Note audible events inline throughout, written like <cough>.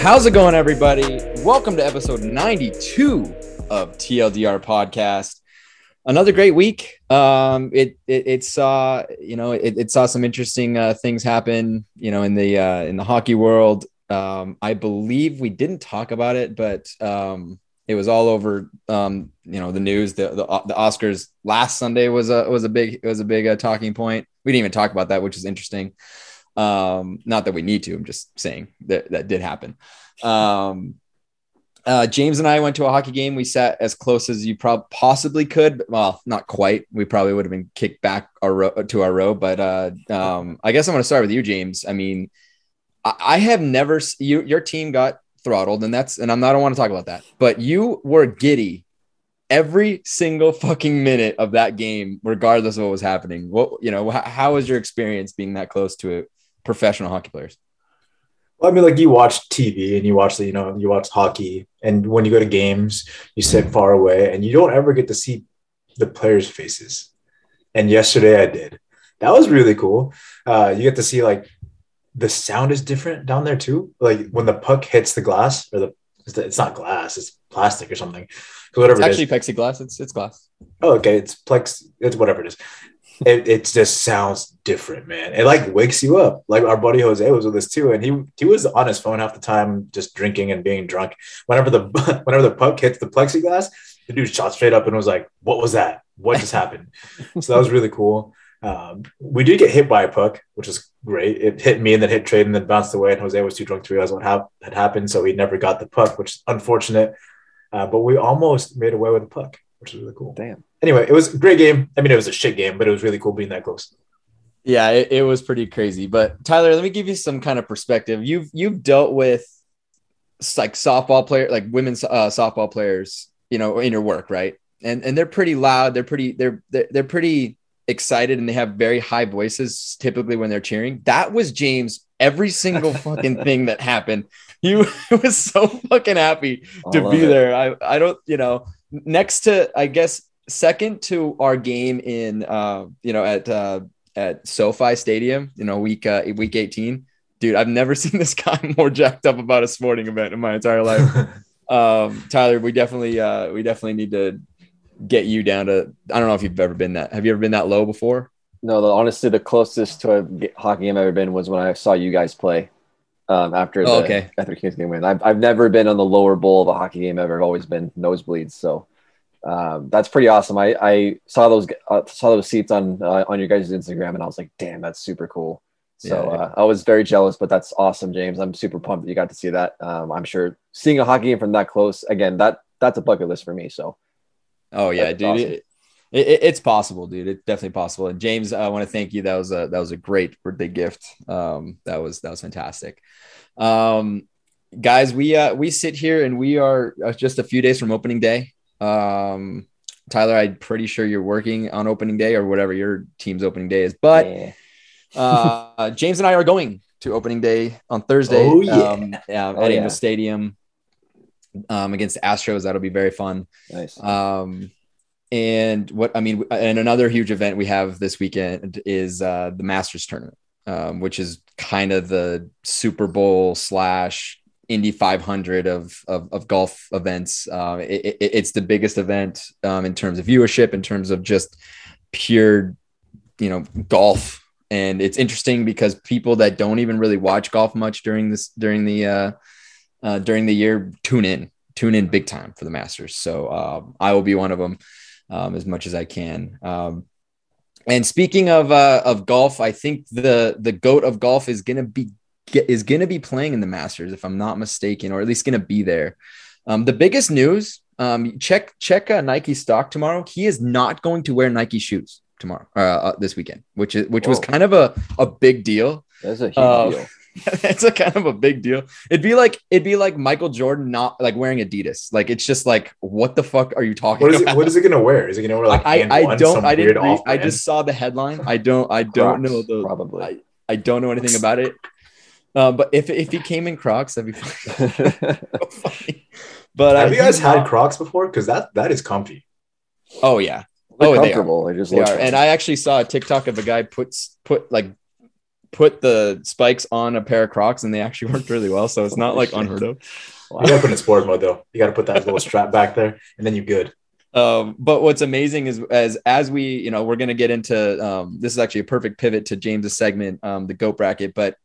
How's it going, everybody? Welcome to episode 92 of TLDR Podcast. Another great week. Um, it, it it saw you know it, it saw some interesting uh, things happen. You know in the uh, in the hockey world. Um, I believe we didn't talk about it, but um, it was all over. Um, you know the news. The, the the Oscars last Sunday was a was a big was a big uh, talking point. We didn't even talk about that, which is interesting. Um, not that we need to. I'm just saying that that did happen. Um, uh, James and I went to a hockey game. We sat as close as you prob- possibly could. Well, not quite. We probably would have been kicked back our row, to our row. But uh, um, I guess I'm going to start with you, James. I mean, I, I have never you your team got throttled, and that's and I'm not. I don't want to talk about that. But you were giddy every single fucking minute of that game, regardless of what was happening. What you know? How was your experience being that close to it? Professional hockey players? Well, I mean, like you watch TV and you watch the, you know, you watch hockey, and when you go to games, you sit far away and you don't ever get to see the players' faces. And yesterday I did. That was really cool. Uh, you get to see like the sound is different down there too. Like when the puck hits the glass, or the it's not glass, it's plastic or something. Whatever it's actually it plexiglass. It's it's glass. Oh, okay. It's plex. It's whatever it is it, it just sounds different, man. It like wakes you up. Like our buddy Jose was with us too, and he he was on his phone half the time, just drinking and being drunk. Whenever the <laughs> whenever the puck hits the plexiglass, the dude shot straight up and was like, "What was that? What just happened?" <laughs> so that was really cool. Um, we did get hit by a puck, which is great. It hit me and then hit Trade and then bounced away. And Jose was too drunk to realize what ha- had happened, so he never got the puck, which is unfortunate. Uh, but we almost made away with the puck, which is really cool. Damn anyway, it was a great game. I mean, it was a shit game, but it was really cool being that close. Yeah, it, it was pretty crazy. But Tyler, let me give you some kind of perspective. You've you've dealt with like softball player, like women's uh, softball players, you know, in your work, right? And and they're pretty loud. They're pretty they're they're, they're pretty excited and they have very high voices typically when they're cheering. That was James every single <laughs> fucking thing that happened. He <laughs> was so fucking happy to be it. there. I I don't, you know, next to I guess second to our game in uh, you know at uh, at SoFi Stadium, you know week uh, week 18. Dude, I've never <laughs> seen this guy more jacked up about a sporting event in my entire life. <laughs> um, Tyler, we definitely uh, we definitely need to get you down to. I don't know if you've ever been that. Have you ever been that low before? No, the, honestly, the closest to a hockey game I've ever been was when I saw you guys play. Um, after the oh, okay. after Kings game win, I've I've never been on the lower bowl of a hockey game ever. I've always been nosebleeds. So um, that's pretty awesome. I, I saw those uh, saw those seats on uh, on your guys' Instagram, and I was like, damn, that's super cool. So yeah. uh, I was very jealous, but that's awesome, James. I'm super pumped that you got to see that. Um, I'm sure seeing a hockey game from that close again that that's a bucket list for me. So, oh yeah, dude, awesome. it, it, it's possible, dude. It's definitely possible. And James, I want to thank you. That was a that was a great birthday gift. Um, that was that was fantastic. Um, guys, we uh, we sit here and we are uh, just a few days from opening day. Um, Tyler, I'm pretty sure you're working on opening day or whatever your team's opening day is. But yeah. uh, <laughs> James and I are going to opening day on Thursday. Oh yeah, um, yeah oh, at Angel Stadium um, against the Astros. That'll be very fun. Nice. Um, and what I mean, and another huge event we have this weekend is uh, the Masters tournament, um, which is kind of the Super Bowl slash Indy 500 of, of, of golf events. Uh, it, it, it's the biggest event um, in terms of viewership, in terms of just pure, you know, golf. And it's interesting because people that don't even really watch golf much during this during the uh, uh, during the year tune in, tune in big time for the Masters. So um, I will be one of them um, as much as I can. Um, and speaking of uh, of golf, I think the the goat of golf is going to be get, is going to be playing in the Masters, if I'm not mistaken, or at least going to be there. Um, the biggest news: um, check check uh, Nike stock tomorrow. He is not going to wear Nike shoes tomorrow, uh, uh, this weekend, which is which Whoa. was kind of a a big deal. That's a huge uh, deal. <laughs> it's a kind of a big deal. It'd be like it'd be like Michael Jordan not like wearing Adidas. Like it's just like what the fuck are you talking what is about? It, what is it gonna wear? Is it gonna wear like I, I don't I didn't read, I just saw the headline. I don't I don't Crocs, know the probably I, I don't know anything about it. Uh, but if if he came in Crocs, that'd be funny. <laughs> <laughs> But have uh, you guys had Crocs before? Because that that is comfy. Oh yeah. They're oh, comfortable. They, are. they, just they are. And I actually saw a TikTok of a guy puts put like put the spikes on a pair of Crocs and they actually worked really well. So it's not like unheard of. Wow. You gotta put in sport mode though. You gotta put that little strap back there, and then you're good. Um, but what's amazing is as as we you know we're gonna get into um, this is actually a perfect pivot to James's segment, um, the goat bracket. But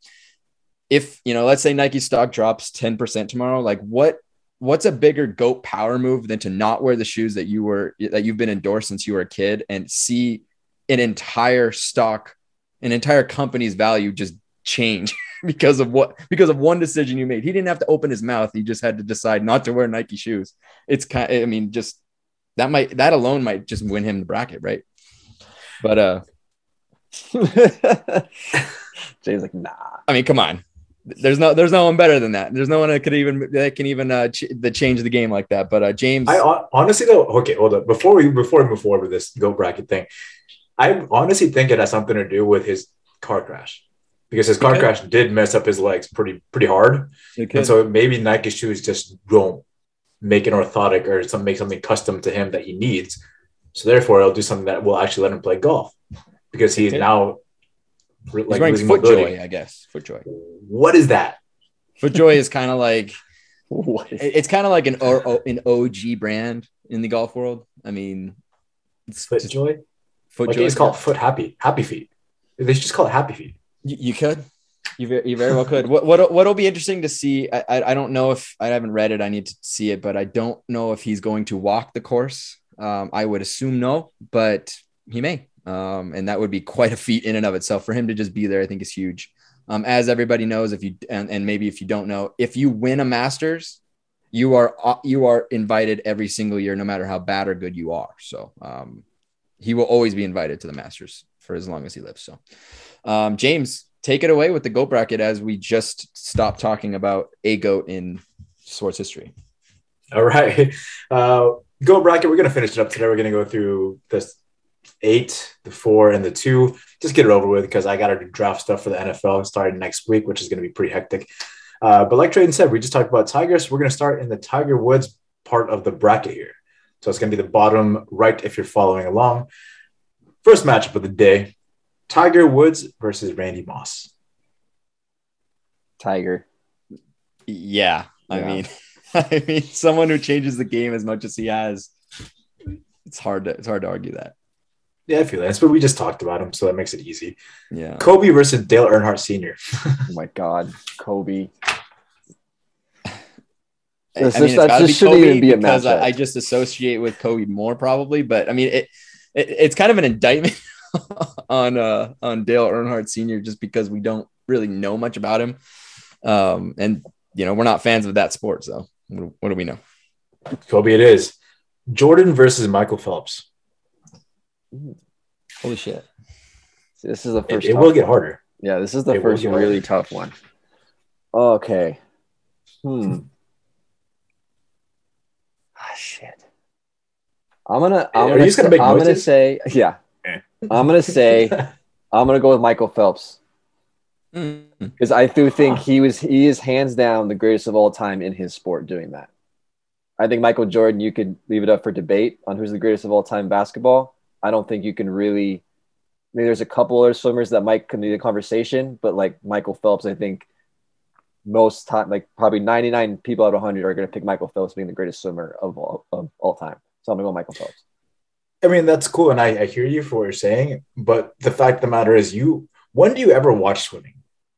if you know, let's say Nike stock drops ten percent tomorrow, like what what's a bigger goat power move than to not wear the shoes that you were that you've been endorsed since you were a kid and see an entire stock, an entire company's value just change <laughs> because of what because of one decision you made. He didn't have to open his mouth. He just had to decide not to wear Nike shoes. It's kind I mean, just that might that alone might just win him the bracket, right? But uh <laughs> <laughs> Jay's like, nah. I mean, come on. There's no there's no one better than that. There's no one that could even that can even uh ch- the change the game like that. But uh James I honestly though, okay, hold up. Before we before we move forward with this go bracket thing, I honestly think it has something to do with his car crash because his car okay. crash did mess up his legs pretty pretty hard, and so maybe Nike shoes just don't make an orthotic or some make something custom to him that he needs. So therefore, it'll do something that will actually let him play golf because he's okay. now like he's wearing FootJoy, I guess. FootJoy. What is that? FootJoy is kind of like <laughs> it's kind of like an o, an OG brand in the golf world. I mean, it's FootJoy. FootJoy. Like it's called Foot Happy Happy Feet. They should just call it Happy Feet. You, you could. You very, you very well could. What what what'll be interesting to see? I, I, I don't know if I haven't read it. I need to see it, but I don't know if he's going to walk the course. Um, I would assume no, but he may. Um, and that would be quite a feat in and of itself for him to just be there. I think is huge. Um, as everybody knows, if you and, and maybe if you don't know, if you win a Masters, you are uh, you are invited every single year, no matter how bad or good you are. So um, he will always be invited to the Masters for as long as he lives. So, um, James, take it away with the goat bracket as we just stopped talking about a goat in sports history. All right, <laughs> uh, goat bracket. We're gonna finish it up today. We're gonna go through this eight, the four, and the two. Just get it over with because I got to do draft stuff for the NFL starting next week, which is going to be pretty hectic. Uh, but like Trayden said, we just talked about Tigers. We're going to start in the Tiger Woods part of the bracket here. So it's going to be the bottom right if you're following along. First matchup of the day Tiger Woods versus Randy Moss. Tiger. Yeah. I yeah. mean, <laughs> I mean, someone who changes the game as much as he has. It's hard to it's hard to argue that. Yeah, I feel that. But we just talked about him, so that makes it easy. Yeah. Kobe versus Dale Earnhardt Sr. <laughs> oh my God, Kobe. <laughs> This, I mean, that just shouldn't even be a because I, I, just associate with Kobe more probably, but I mean, it, it it's kind of an indictment <laughs> on uh on Dale Earnhardt Sr. just because we don't really know much about him, um, and you know we're not fans of that sport. So what, what do we know? Kobe, it is Jordan versus Michael Phelps. Holy shit! See, this is the first. It, it will get harder. Yeah, this is the it first really tough one. Okay. Hmm. <laughs> Ah, shit. I'm gonna. I'm gonna. Say, gonna I'm gonna say. Yeah. I'm gonna say. <laughs> I'm gonna go with Michael Phelps because mm. I do think he was. He is hands down the greatest of all time in his sport doing that. I think Michael Jordan. You could leave it up for debate on who's the greatest of all time basketball. I don't think you can really. I mean, there's a couple other swimmers that might come the conversation, but like Michael Phelps, I think most time, like probably 99 people out of 100 are going to pick Michael Phelps being the greatest swimmer of all, of all time. So I'm going to go Michael Phelps. I mean, that's cool. And I, I hear you for what you're saying. But the fact of the matter is, you, when do you ever watch swimming?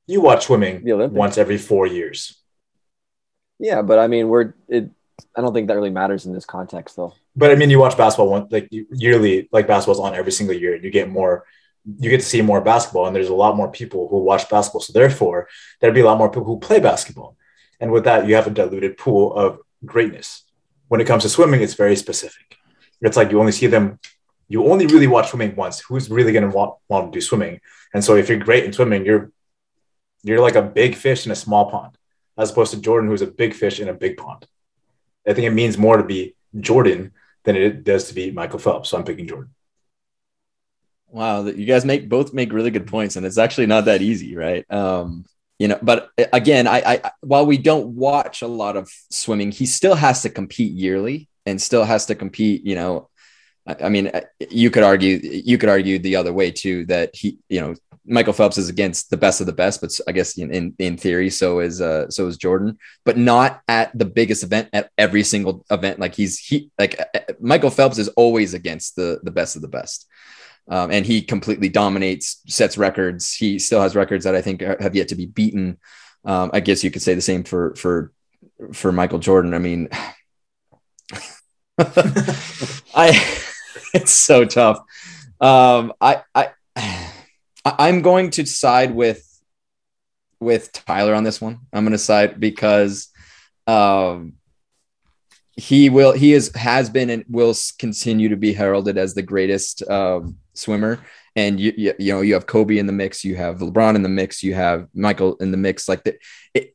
You watch swimming once every four years. Yeah. But I mean, we're, it, I don't think that really matters in this context, though. But I mean, you watch basketball one like yearly, like basketball's on every single year. And you get more, you get to see more basketball, and there's a lot more people who watch basketball. So therefore, there'd be a lot more people who play basketball, and with that, you have a diluted pool of greatness. When it comes to swimming, it's very specific. It's like you only see them, you only really watch swimming once. Who's really going to want, want to do swimming? And so, if you're great in swimming, you're you're like a big fish in a small pond, as opposed to Jordan, who's a big fish in a big pond. I think it means more to be Jordan than it does to be Michael Phelps. So I'm picking Jordan. Wow, you guys make both make really good points, and it's actually not that easy, right? Um, you know, but uh, again, I, I while we don't watch a lot of swimming, he still has to compete yearly and still has to compete. You know, I, I mean, uh, you could argue you could argue the other way too that he, you know, Michael Phelps is against the best of the best, but I guess in in, in theory, so is uh, so is Jordan, but not at the biggest event at every single event. Like he's he like uh, uh, Michael Phelps is always against the the best of the best, um, and he completely dominates, sets records. He still has records that I think have yet to be beaten. Um, I guess you could say the same for for for Michael Jordan. I mean, <laughs> I <laughs> it's so tough. Um, I I I'm going to side with with Tyler on this one. I'm going to side because um, he will he is has been and will continue to be heralded as the greatest um, swimmer. And you, you, you know you have Kobe in the mix, you have LeBron in the mix, you have Michael in the mix, like that,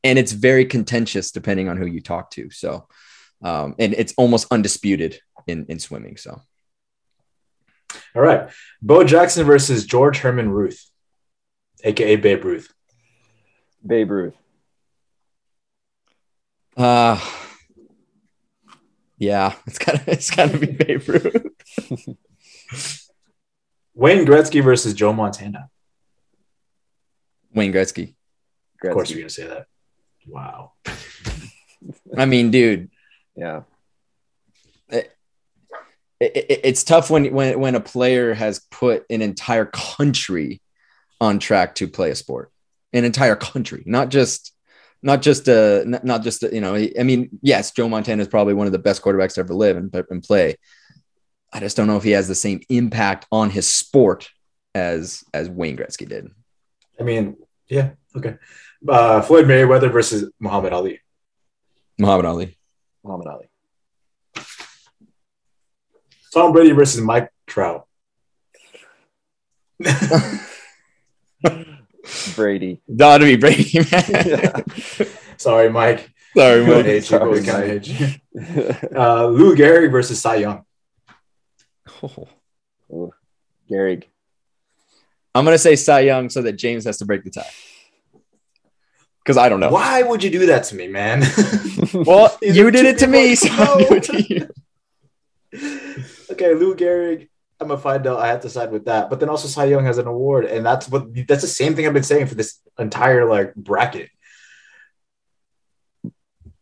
and it's very contentious depending on who you talk to. So, um, and it's almost undisputed in in swimming. So. All right. Bo Jackson versus George Herman Ruth, aka Babe Ruth. Babe Ruth. Uh yeah, it's gotta <laughs> it's gotta be Babe Ruth. <laughs> Wayne Gretzky versus Joe Montana. Wayne Gretzky. Gretzky. Of course you're gonna say that. Wow. I mean, dude. Yeah it, it's tough when when when a player has put an entire country on track to play a sport, an entire country, not just not just uh not just you know I mean yes Joe Montana is probably one of the best quarterbacks to ever live and, and play. I just don't know if he has the same impact on his sport as as Wayne Gretzky did. I mean, yeah, okay. Uh, Floyd Mayweather versus Muhammad Ali. Muhammad Ali. Muhammad Ali. Tom Brady versus Mike Trout. <laughs> Brady. Gotta be Brady, man. <laughs> Sorry, Mike. Sorry, Mike. Age, Sorry, Mike. Age. <laughs> Uh, Lou Gehrig versus Cy Young. Oh. oh. Gehrig. I'm gonna say Cy Young so that James has to break the tie. Because I don't know. Why would you do that to me, man? well, you did it to me, so I'll do it to you okay, Lou Gehrig. I'm gonna find out. I have to side with that. But then also Cy Young has an award, and that's what that's the same thing I've been saying for this entire like bracket.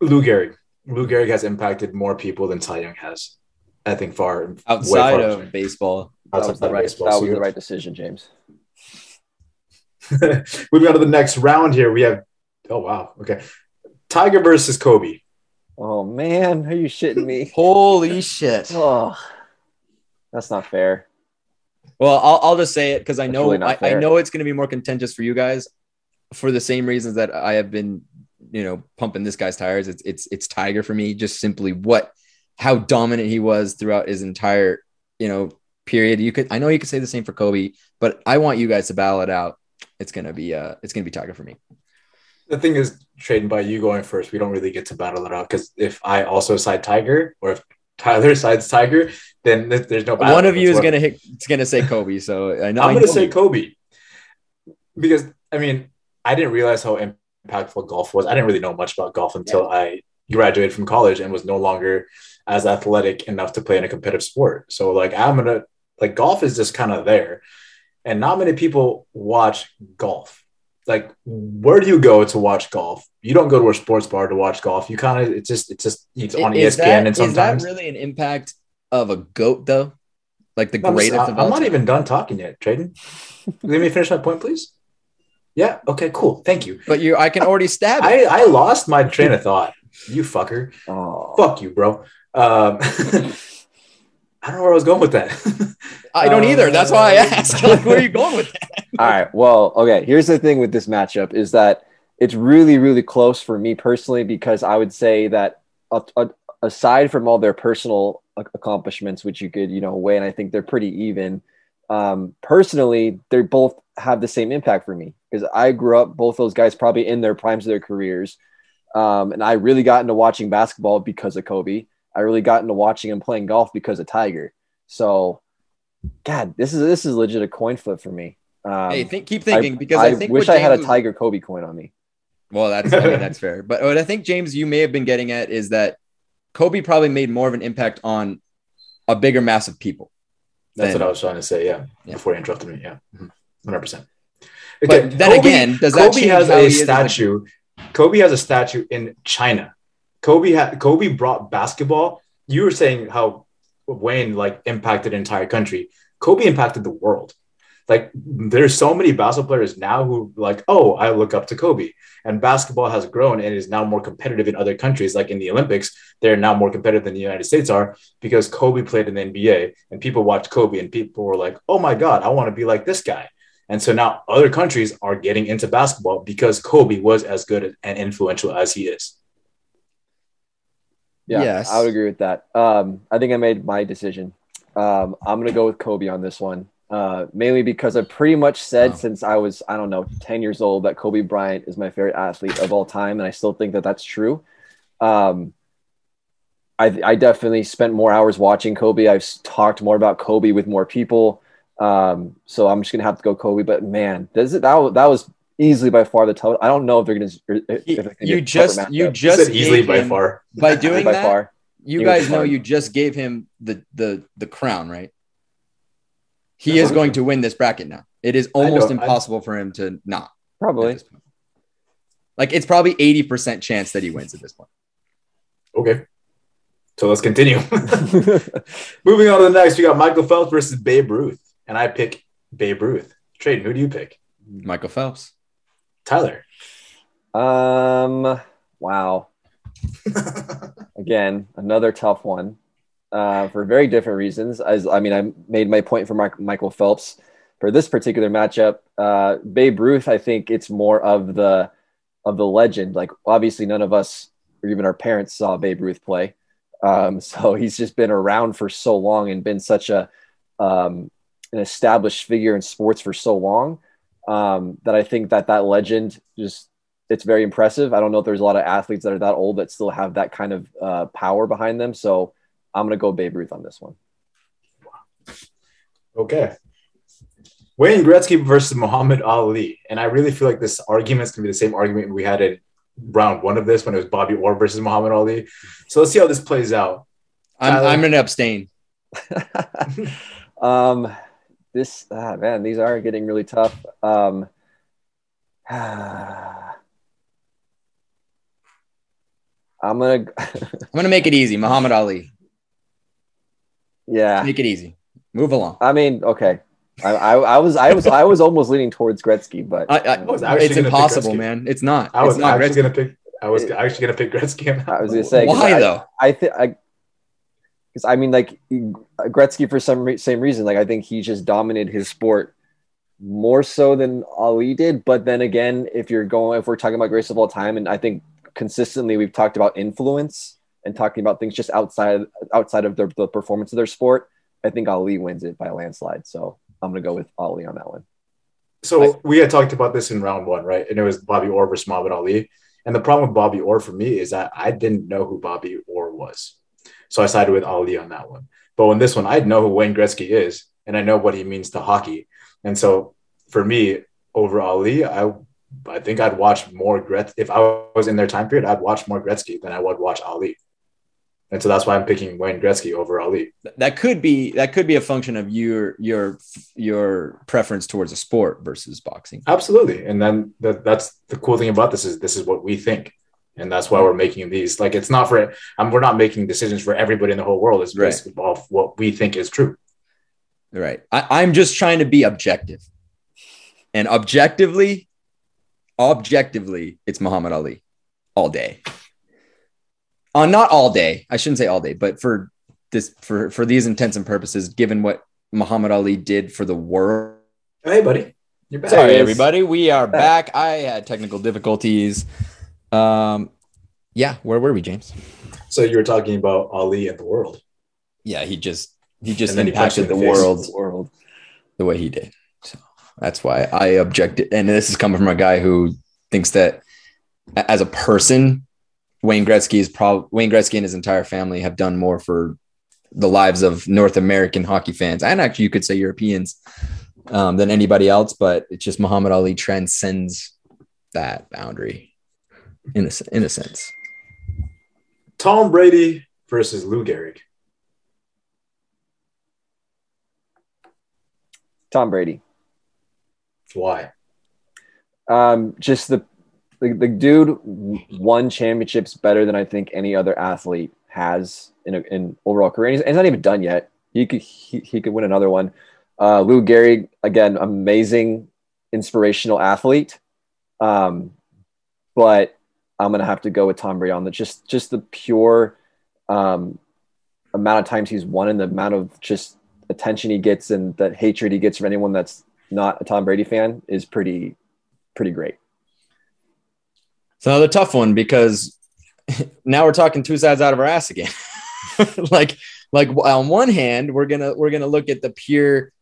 Lou Gehrig. Lou Gehrig has impacted more people than Cy Young has. I think far outside far of baseball. That was, the right, baseball, that was the right decision, James. <laughs> Moving on to the next round here, we have. Oh wow, okay. Tiger versus Kobe. Oh man, are you shitting me? <laughs> Holy shit! Oh, that's not fair. Well, I'll, I'll just say it because I know really I, I, know it's going to be more contentious for you guys for the same reasons that I have been, you know, pumping this guy's tires. It's it's it's Tiger for me. Just simply what how dominant he was throughout his entire, you know, period. You could I know you could say the same for Kobe, but I want you guys to battle it out. It's gonna be uh it's gonna be Tiger for me the thing is, trading by you going first, we don't really get to battle it out because if I also side Tiger or if Tyler <laughs> sides Tiger, then there's no. One of you is gonna hit. It's gonna say Kobe. So I know <laughs> I'm gonna say Kobe because I mean I didn't realize how impactful golf was. I didn't really know much about golf until yeah. I graduated from college and was no longer as athletic enough to play in a competitive sport. So like I'm gonna like golf is just kind of there, and not many people watch golf like where do you go to watch golf? You don't go to a sports bar to watch golf. You kind of it's just it's just it's on is ESPN that, and sometimes is that really an impact of a goat though? Like the greatest. I'm, I'm not even done talking yet, Traden. Let me finish my point, please. Yeah. Okay. Cool. Thank you. But you, I can already <laughs> stab. I I lost my train of thought. You fucker. Oh. Fuck you, bro. Um, <laughs> I don't know where I was going with that. I don't either. That's why I asked. <laughs> Like, where are you going with that? All right. Well, okay. Here's the thing with this matchup is that it's really, really close for me personally because I would say that aside from all their personal accomplishments, which you could, you know, weigh, and I think they're pretty even. Um, personally, they both have the same impact for me because I grew up both those guys probably in their primes of their careers, um, and I really got into watching basketball because of Kobe. I really got into watching him playing golf because of Tiger. So, God, this is this is legit a coin flip for me. Um, hey, think, keep thinking I, because I, I think wish I had a Tiger Kobe coin on me. Well, that's I mean that's fair. But what I think James, you may have been getting at is that Kobe probably made more of an impact on a bigger mass of people. That's than, what I was trying to say. Yeah, yeah. before you interrupted me. Yeah, 100 mm-hmm. percent. but then Kobe, again, does that Kobe has a statue? Kobe has a statue in China. Kobe had Kobe brought basketball. You were saying how Wayne like impacted an entire country. Kobe impacted the world. Like there's so many basketball players now who like, oh, I look up to Kobe. And basketball has grown and is now more competitive in other countries. Like in the Olympics, they're now more competitive than the United States are because Kobe played in the NBA and people watched Kobe and people were like, oh my God, I want to be like this guy. And so now other countries are getting into basketball because Kobe was as good and influential as he is. Yeah, yes. I would agree with that. Um, I think I made my decision. Um, I'm going to go with Kobe on this one, uh, mainly because I pretty much said wow. since I was, I don't know, 10 years old that Kobe Bryant is my favorite athlete of all time. And I still think that that's true. Um, I, I definitely spent more hours watching Kobe. I've talked more about Kobe with more people. Um, so I'm just gonna have to go Kobe. But man, does it that that was easily by far the total. I don't know if they're gonna. You just you just easily by far by doing by that. Far, you guys know you just gave him the the the crown, right? He is going to win this bracket now. It is almost impossible for him to not. Probably. Like it's probably 80% chance that he wins at this point. Okay. So let's continue. <laughs> <laughs> Moving on to the next, we got Michael Phelps versus Babe Ruth and I pick Babe Ruth. Trade, who do you pick? Michael Phelps. Tyler. Um. Wow. <laughs> Again, another tough one. Uh, for very different reasons. As I mean, I made my point for Mark, Michael Phelps for this particular matchup. Uh, Babe Ruth, I think it's more of the of the legend. Like obviously, none of us or even our parents saw Babe Ruth play. Um, <laughs> so he's just been around for so long and been such a um, an established figure in sports for so long um, that I think that that legend just it's very impressive. I don't know if there's a lot of athletes that are that old that still have that kind of uh, power behind them. So I'm going to go Babe Ruth on this one. Okay. Wayne Gretzky versus Muhammad Ali. And I really feel like this argument is going to be the same argument we had in round one of this when it was Bobby Orr versus Muhammad Ali. So let's see how this plays out. I'm, I'm going to abstain. <laughs> um, this ah, man, these are getting really tough. Um, <sighs> I'm gonna <laughs> I'm gonna make it easy. Muhammad Ali. Yeah, make it easy. Move along. I mean, okay. I, I, I, was I was I was almost leaning towards Gretzky, but I, I, it's impossible, man. It's not. I was it's not actually Gretzky. gonna pick. I was actually gonna pick Gretzky. I was gonna say why though. I think I because I mean, like Gretzky for some re- same reason. Like I think he just dominated his sport more so than Ali did. But then again, if you're going, if we're talking about greatest of all time, and I think consistently we've talked about influence and talking about things just outside outside of their the performance of their sport. I think Ali wins it by a landslide. So I'm gonna go with Ali on that one. So we had talked about this in round one, right? And it was Bobby Orr versus Muhammad Ali. And the problem with Bobby Orr for me is that I didn't know who Bobby Orr was. So I sided with Ali on that one. But on this one, I know who Wayne Gretzky is, and I know what he means to hockey. And so for me, over Ali, I I think I'd watch more Gretz. If I was in their time period, I'd watch more Gretzky than I would watch Ali. And so that's why I'm picking Wayne Gretzky over Ali. That could be that could be a function of your your your preference towards a sport versus boxing. Absolutely, and then the, that's the cool thing about this is this is what we think and that's why we're making these. Like it's not for um, we're not making decisions for everybody in the whole world. It's based right. off what we think is true. Right. I, I'm just trying to be objective, and objectively, objectively, it's Muhammad Ali all day. Uh, not all day. I shouldn't say all day, but for this for for these intents and purposes, given what Muhammad Ali did for the world. Hey, buddy. You're back. Sorry, everybody. We are back. I had technical difficulties. Um, yeah, where were we, James? So you were talking about Ali and the world. Yeah, he just he just impacted he the, the world, the world the way he did. So that's why I objected. And this is coming from a guy who thinks that as a person, Wayne Gretzky is probably Wayne Gretzky and his entire family have done more for the lives of North American hockey fans, and actually you could say Europeans, um, than anybody else. But it's just Muhammad Ali transcends that boundary in a, in a sense. Tom Brady versus Lou Gehrig. Tom Brady. Why? Um, just the, the the dude won championships better than I think any other athlete has in a, in overall career. He's, he's not even done yet. He could he, he could win another one. Uh, Lou Gehrig again, amazing, inspirational athlete. Um, but I'm gonna have to go with Tom Brady on the just just the pure um, amount of times he's won and the amount of just attention he gets and that hatred he gets from anyone that's not a Tom Brady fan is pretty pretty great. It's another tough one because <laughs> now we're talking two sides out of our ass again. <laughs> like like on one hand, we're gonna we're gonna look at the pure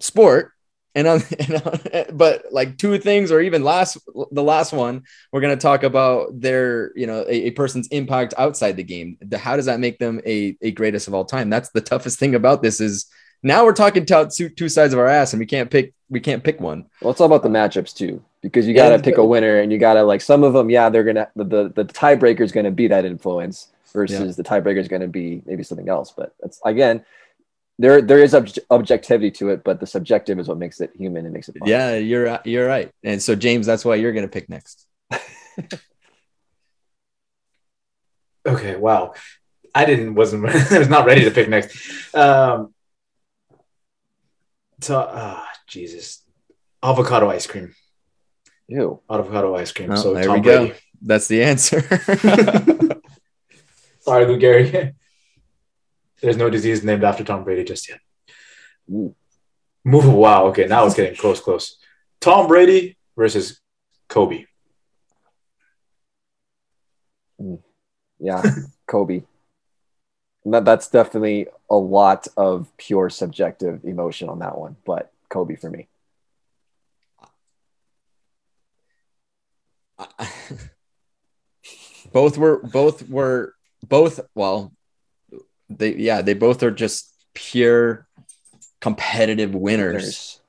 sport and on, <laughs> and on, but like two things or even last the last one we're to talk about their you know a, a, person's impact outside the game the, how does that make them a, a greatest of all time that's the toughest thing about this is now we're talking to two, two sides of our ass and we can't pick we can't pick one well it's all about the matchups too because you got to yeah, pick a winner and you got to like some of them yeah they're gonna the the, the tiebreaker is going to be that influence versus yeah. the tiebreaker is going to be maybe something else but it's again there there is ob- objectivity to it, but the subjective is what makes it human and makes it. Fun. Yeah, you're you're right. And so James, that's why you're going to pick next. <laughs> okay. Wow. I didn't wasn't <laughs> I was not ready to pick next. Um, so, oh, Jesus, avocado ice cream. Ew, avocado ice cream. Oh, so there Tom we Brady. go. That's the answer. <laughs> Sorry, Lou Gehrig. There's no disease named after Tom Brady just yet. Ooh. Move. Wow. Okay. Now it's getting close, close. Tom Brady versus Kobe. Yeah, Kobe. That, that's definitely a lot of pure subjective emotion on that one, but Kobe for me. <laughs> both were both were both well they yeah they both are just pure competitive winners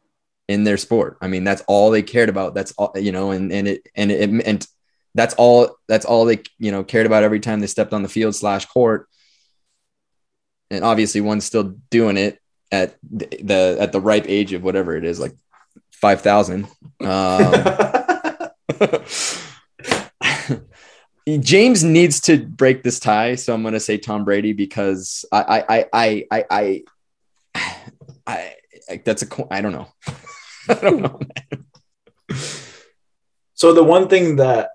in their sport. I mean, that's all they cared about. That's all you know, and and it and it and that's all that's all they you know cared about every time they stepped on the field slash court. And obviously, one's still doing it at the, at the ripe age of whatever it is, like five thousand. Um, <laughs> James needs to break this tie, so I'm going to say Tom Brady because I I I I I, I, I that's a I don't know. <laughs> I don't know. so the one thing that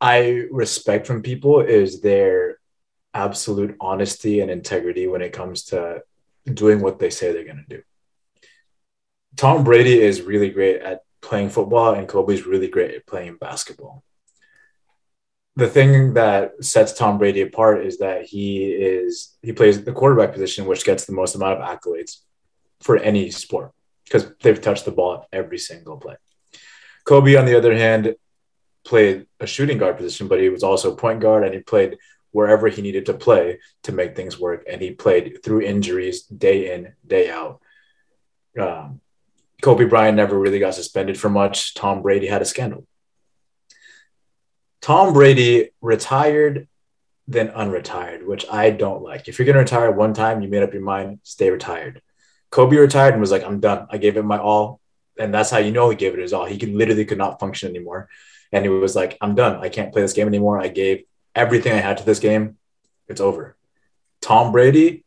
I respect from people is their absolute honesty and integrity when it comes to doing what they say they're going to do. Tom Brady is really great at playing football, and Kobe's really great at playing basketball the thing that sets Tom Brady apart is that he is he plays the quarterback position, which gets the most amount of accolades for any sport because they've touched the ball every single play. Kobe, on the other hand, played a shooting guard position, but he was also point guard and he played wherever he needed to play to make things work. And he played through injuries day in, day out. Um, Kobe Bryant never really got suspended for much. Tom Brady had a scandal. Tom Brady retired, then unretired, which I don't like. If you're gonna retire one time, you made up your mind, stay retired. Kobe retired and was like, I'm done. I gave it my all. And that's how you know he gave it his all. He literally could not function anymore. And he was like, I'm done. I can't play this game anymore. I gave everything I had to this game. It's over. Tom Brady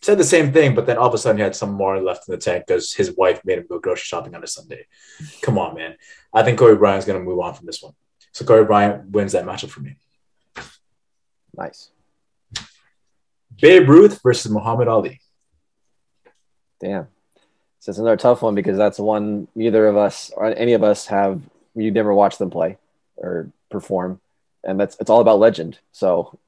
said the same thing, but then all of a sudden he had some more left in the tank because his wife made him go grocery shopping on a Sunday. Come on, man. I think Kobe Bryant's gonna move on from this one. So Kobe Bryant wins that matchup for me. Nice. Babe Ruth versus Muhammad Ali. Damn. So it's another tough one because that's one neither of us or any of us have you never watched them play or perform. And that's it's all about legend. So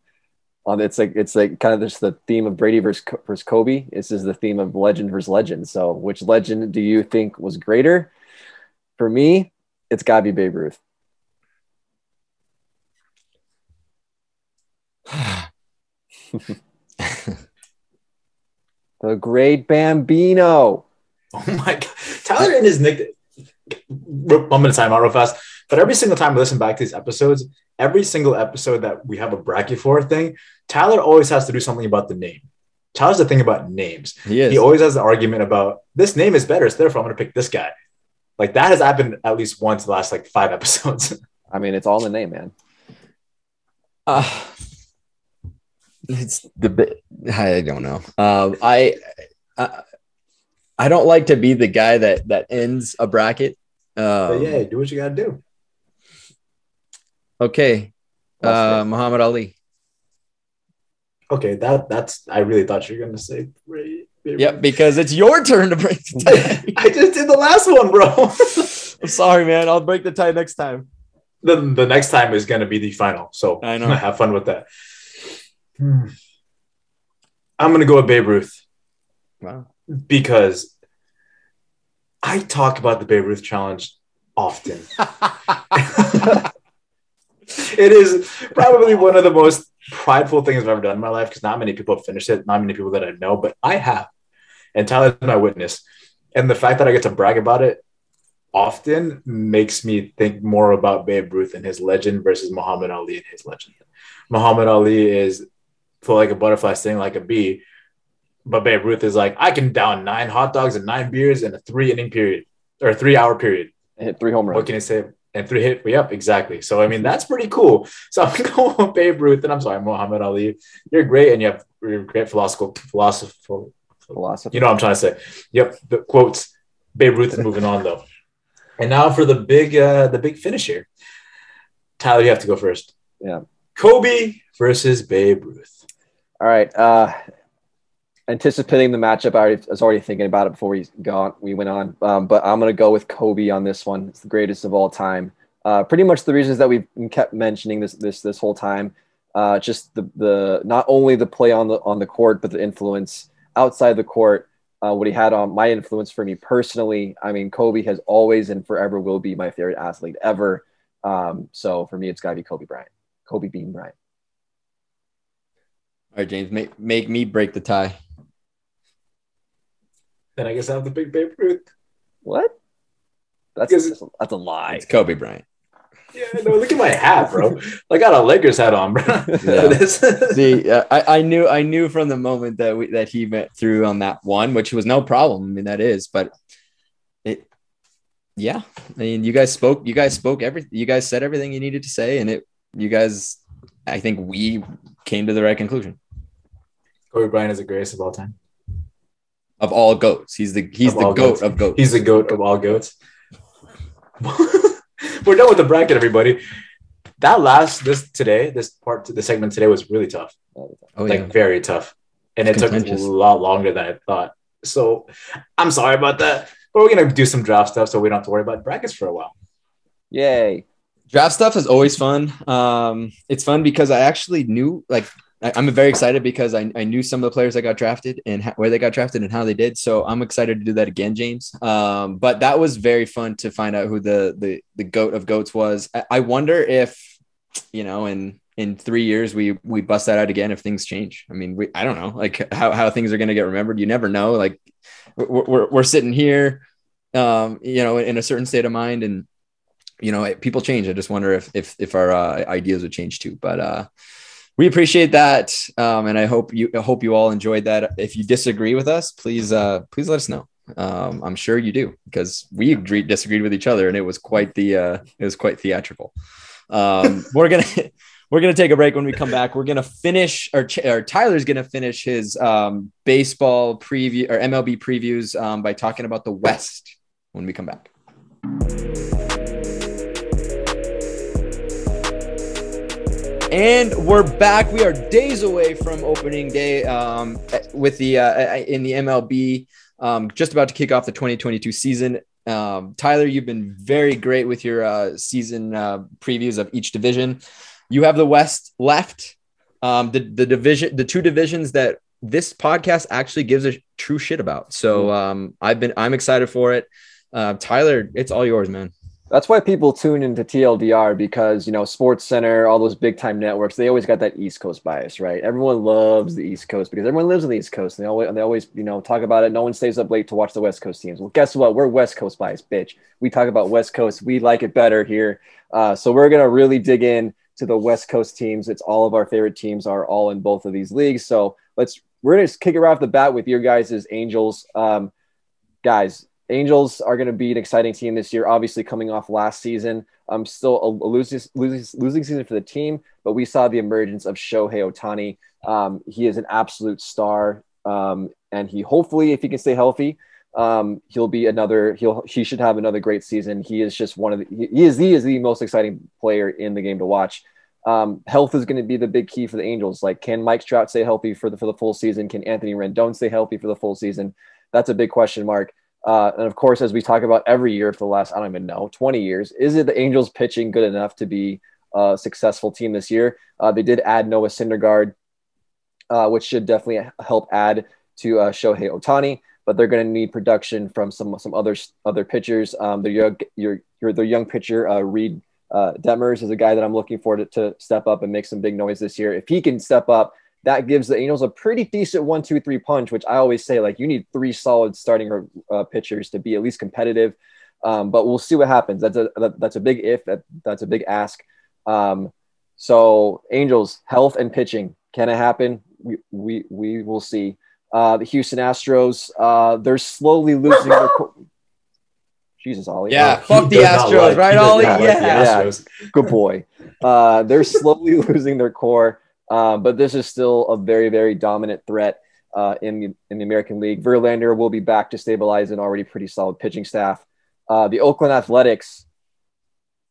um, it's like it's like kind of just the theme of Brady versus, versus Kobe. This is the theme of legend versus legend. So which legend do you think was greater? For me, it's gotta be Babe Ruth. <sighs> the great Bambino. Oh my god. Tyler and his nick. I'm gonna time out real fast. But every single time I listen back to these episodes, every single episode that we have a bracket for thing, Tyler always has to do something about the name. Tyler's the thing about names. He, he always has the argument about this name is better, so therefore I'm gonna pick this guy. Like that has happened at least once the last like five episodes. <laughs> I mean, it's all in the name, man. Uh, it's the bit. I don't know. Um, I, I, I don't like to be the guy that that ends a bracket. Um, yeah, do what you gotta do. Okay, uh, Muhammad Ali. Okay, that that's. I really thought you were gonna say Ray. Yep, because it's your turn to break the tie. <laughs> I just did the last one, bro. <laughs> I'm sorry, man. I'll break the tie next time. The, the next time is going to be the final. So I know. <laughs> Have fun with that. Hmm. I'm going to go with Babe Ruth. Wow. Because I talk about the Babe Ruth challenge often. It is probably one of the most prideful things I've ever done in my life because not many people have finished it, not many people that I know, but I have. And Tyler's my witness. And the fact that I get to brag about it often makes me think more about Babe Ruth and his legend versus Muhammad Ali and his legend. Muhammad Ali is feel like a butterfly, sting like a bee. But Babe Ruth is like, I can down nine hot dogs and nine beers in a three inning period or three hour period. hit three home runs. What can I say? And three hit, yep, exactly. So I mean, <laughs> that's pretty cool. So <laughs> I'm going with Babe Ruth, and I'm sorry, Muhammad Ali. You're great, and you have you're great philosophical philosophical philosophy. You know what I'm trying to say. Yep, the quotes. Babe Ruth is moving on though. <laughs> And now for the big uh the big finish here. Tyler, you have to go first. Yeah. Kobe versus Babe Ruth. All right. Uh anticipating the matchup. I, already, I was already thinking about it before we got we went on. Um, but I'm gonna go with Kobe on this one. It's the greatest of all time. Uh, pretty much the reasons that we've kept mentioning this this this whole time. Uh, just the the not only the play on the on the court, but the influence outside the court. Uh, what he had on my influence for me personally. I mean, Kobe has always and forever will be my favorite athlete ever. Um, so for me, it's got to be Kobe Bryant, Kobe Bean Bryant. All right, James, make make me break the tie. Then I guess I have the big Babe Ruth. What? That's a, that's a lie. It's Kobe Bryant. Yeah, no, look at my hat, bro. I got a Lakers hat on, bro. Yeah. <laughs> See, uh, I, I knew I knew from the moment that we, that he went through on that one, which was no problem. I mean, that is, but it, yeah. I mean, you guys spoke. You guys spoke everything. You guys said everything you needed to say, and it. You guys, I think we came to the right conclusion. Kobe Bryant is the greatest of all time of all goats. He's the he's of the goat goats. of goats. He's the goat of all goats. <laughs> We're done with the bracket, everybody. That last this today, this part the segment today was really tough. Oh, like yeah. very tough. And it took a lot longer than I thought. So I'm sorry about that. But we're gonna do some draft stuff so we don't have to worry about brackets for a while. Yay. Draft stuff is always fun. Um, it's fun because I actually knew like I'm very excited because I, I knew some of the players that got drafted and where they got drafted and how they did. So I'm excited to do that again, James. Um, but that was very fun to find out who the the the goat of goats was. I, I wonder if you know in in three years we we bust that out again if things change. I mean, we I don't know like how how things are going to get remembered. You never know. Like we're we're, we're sitting here, um, you know, in a certain state of mind and you know people change. I just wonder if if if our uh, ideas would change too. But uh we appreciate that, um, and I hope you I hope you all enjoyed that. If you disagree with us, please uh, please let us know. Um, I'm sure you do because we agreed, disagreed with each other, and it was quite the uh, it was quite theatrical. Um, <laughs> we're gonna <laughs> we're gonna take a break. When we come back, we're gonna finish, or, or Tyler's gonna finish his um, baseball preview or MLB previews um, by talking about the West when we come back. And we're back. We are days away from opening day um, with the uh, in the MLB. Um, just about to kick off the 2022 season. Um, Tyler, you've been very great with your uh, season uh, previews of each division. You have the West left. Um, the the division, the two divisions that this podcast actually gives a true shit about. So um, I've been I'm excited for it. Uh, Tyler, it's all yours, man. That's why people tune into TLDR because you know Sports Center, all those big time networks, they always got that East Coast bias, right? Everyone loves the East Coast because everyone lives on the East Coast. And they always they always you know talk about it. No one stays up late to watch the West Coast teams. Well, guess what? We're West Coast bias, bitch. We talk about West Coast. We like it better here. Uh, so we're gonna really dig in to the West Coast teams. It's all of our favorite teams are all in both of these leagues. So let's we're gonna kick it right off the bat with your guys' Angels, um, guys Angels are going to be an exciting team this year. Obviously, coming off last season, um, still a, losing, losing losing season for the team, but we saw the emergence of Shohei Ohtani. Um, he is an absolute star, um, and he hopefully, if he can stay healthy, um, he'll be another. He'll he should have another great season. He is just one of the. He, is he is the most exciting player in the game to watch. Um, health is going to be the big key for the Angels. Like, can Mike Trout stay healthy for the for the full season? Can Anthony Rendon stay healthy for the full season? That's a big question mark. Uh, and of course, as we talk about every year for the last, I don't even know, 20 years, is it the Angels pitching good enough to be a successful team this year? Uh, they did add Noah Syndergaard, uh, which should definitely help add to uh, Shohei Ohtani, but they're going to need production from some some other other pitchers. Um, their young your, your their young pitcher uh, Reid uh, Detmers is a guy that I'm looking for to, to step up and make some big noise this year. If he can step up, that gives the Angels a pretty decent one, two, three punch, which I always say like you need three solid starting uh, pitchers to be at least competitive. Um, but we'll see what happens. That's a that, that's a big if. That, that's a big ask. Um, so Angels health and pitching can it happen? We we we will see. Uh, the Houston Astros uh, they're slowly losing their. Co- Jesus, Ollie. Yeah, oh, fuck the Astros, like, right, Ollie? Yeah. yeah, good boy. Uh, they're <laughs> slowly losing their core. Um, but this is still a very, very dominant threat uh, in the in the American League. Verlander will be back to stabilize an already pretty solid pitching staff. Uh, the Oakland Athletics,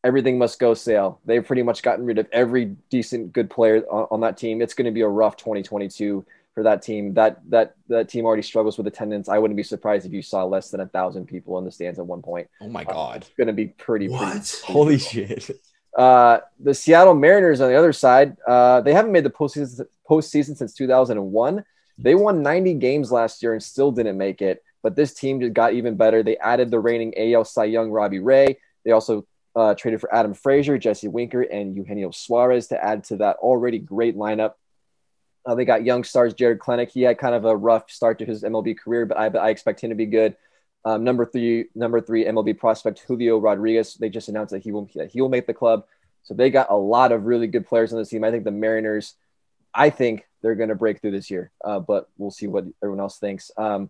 everything must go sale. They've pretty much gotten rid of every decent good player on, on that team. It's going to be a rough 2022 for that team. That that that team already struggles with attendance. I wouldn't be surprised if you saw less than a thousand people in the stands at one point. Oh my god, uh, it's going to be pretty. What? Pretty, pretty Holy shit! Uh, the Seattle Mariners on the other side, uh, they haven't made the postseason, postseason since 2001. They won 90 games last year and still didn't make it. But this team just got even better. They added the reigning AL Cy Young Robbie Ray. They also uh, traded for Adam Frazier, Jesse Winker, and Eugenio Suarez to add to that already great lineup. Uh, they got young stars Jarred Kelenic. He had kind of a rough start to his MLB career, but I, I expect him to be good. Um, number three, number three MLB prospect Julio Rodriguez. They just announced that he will he will make the club. So they got a lot of really good players on the team. I think the Mariners, I think they're going to break through this year, uh, but we'll see what everyone else thinks. Um,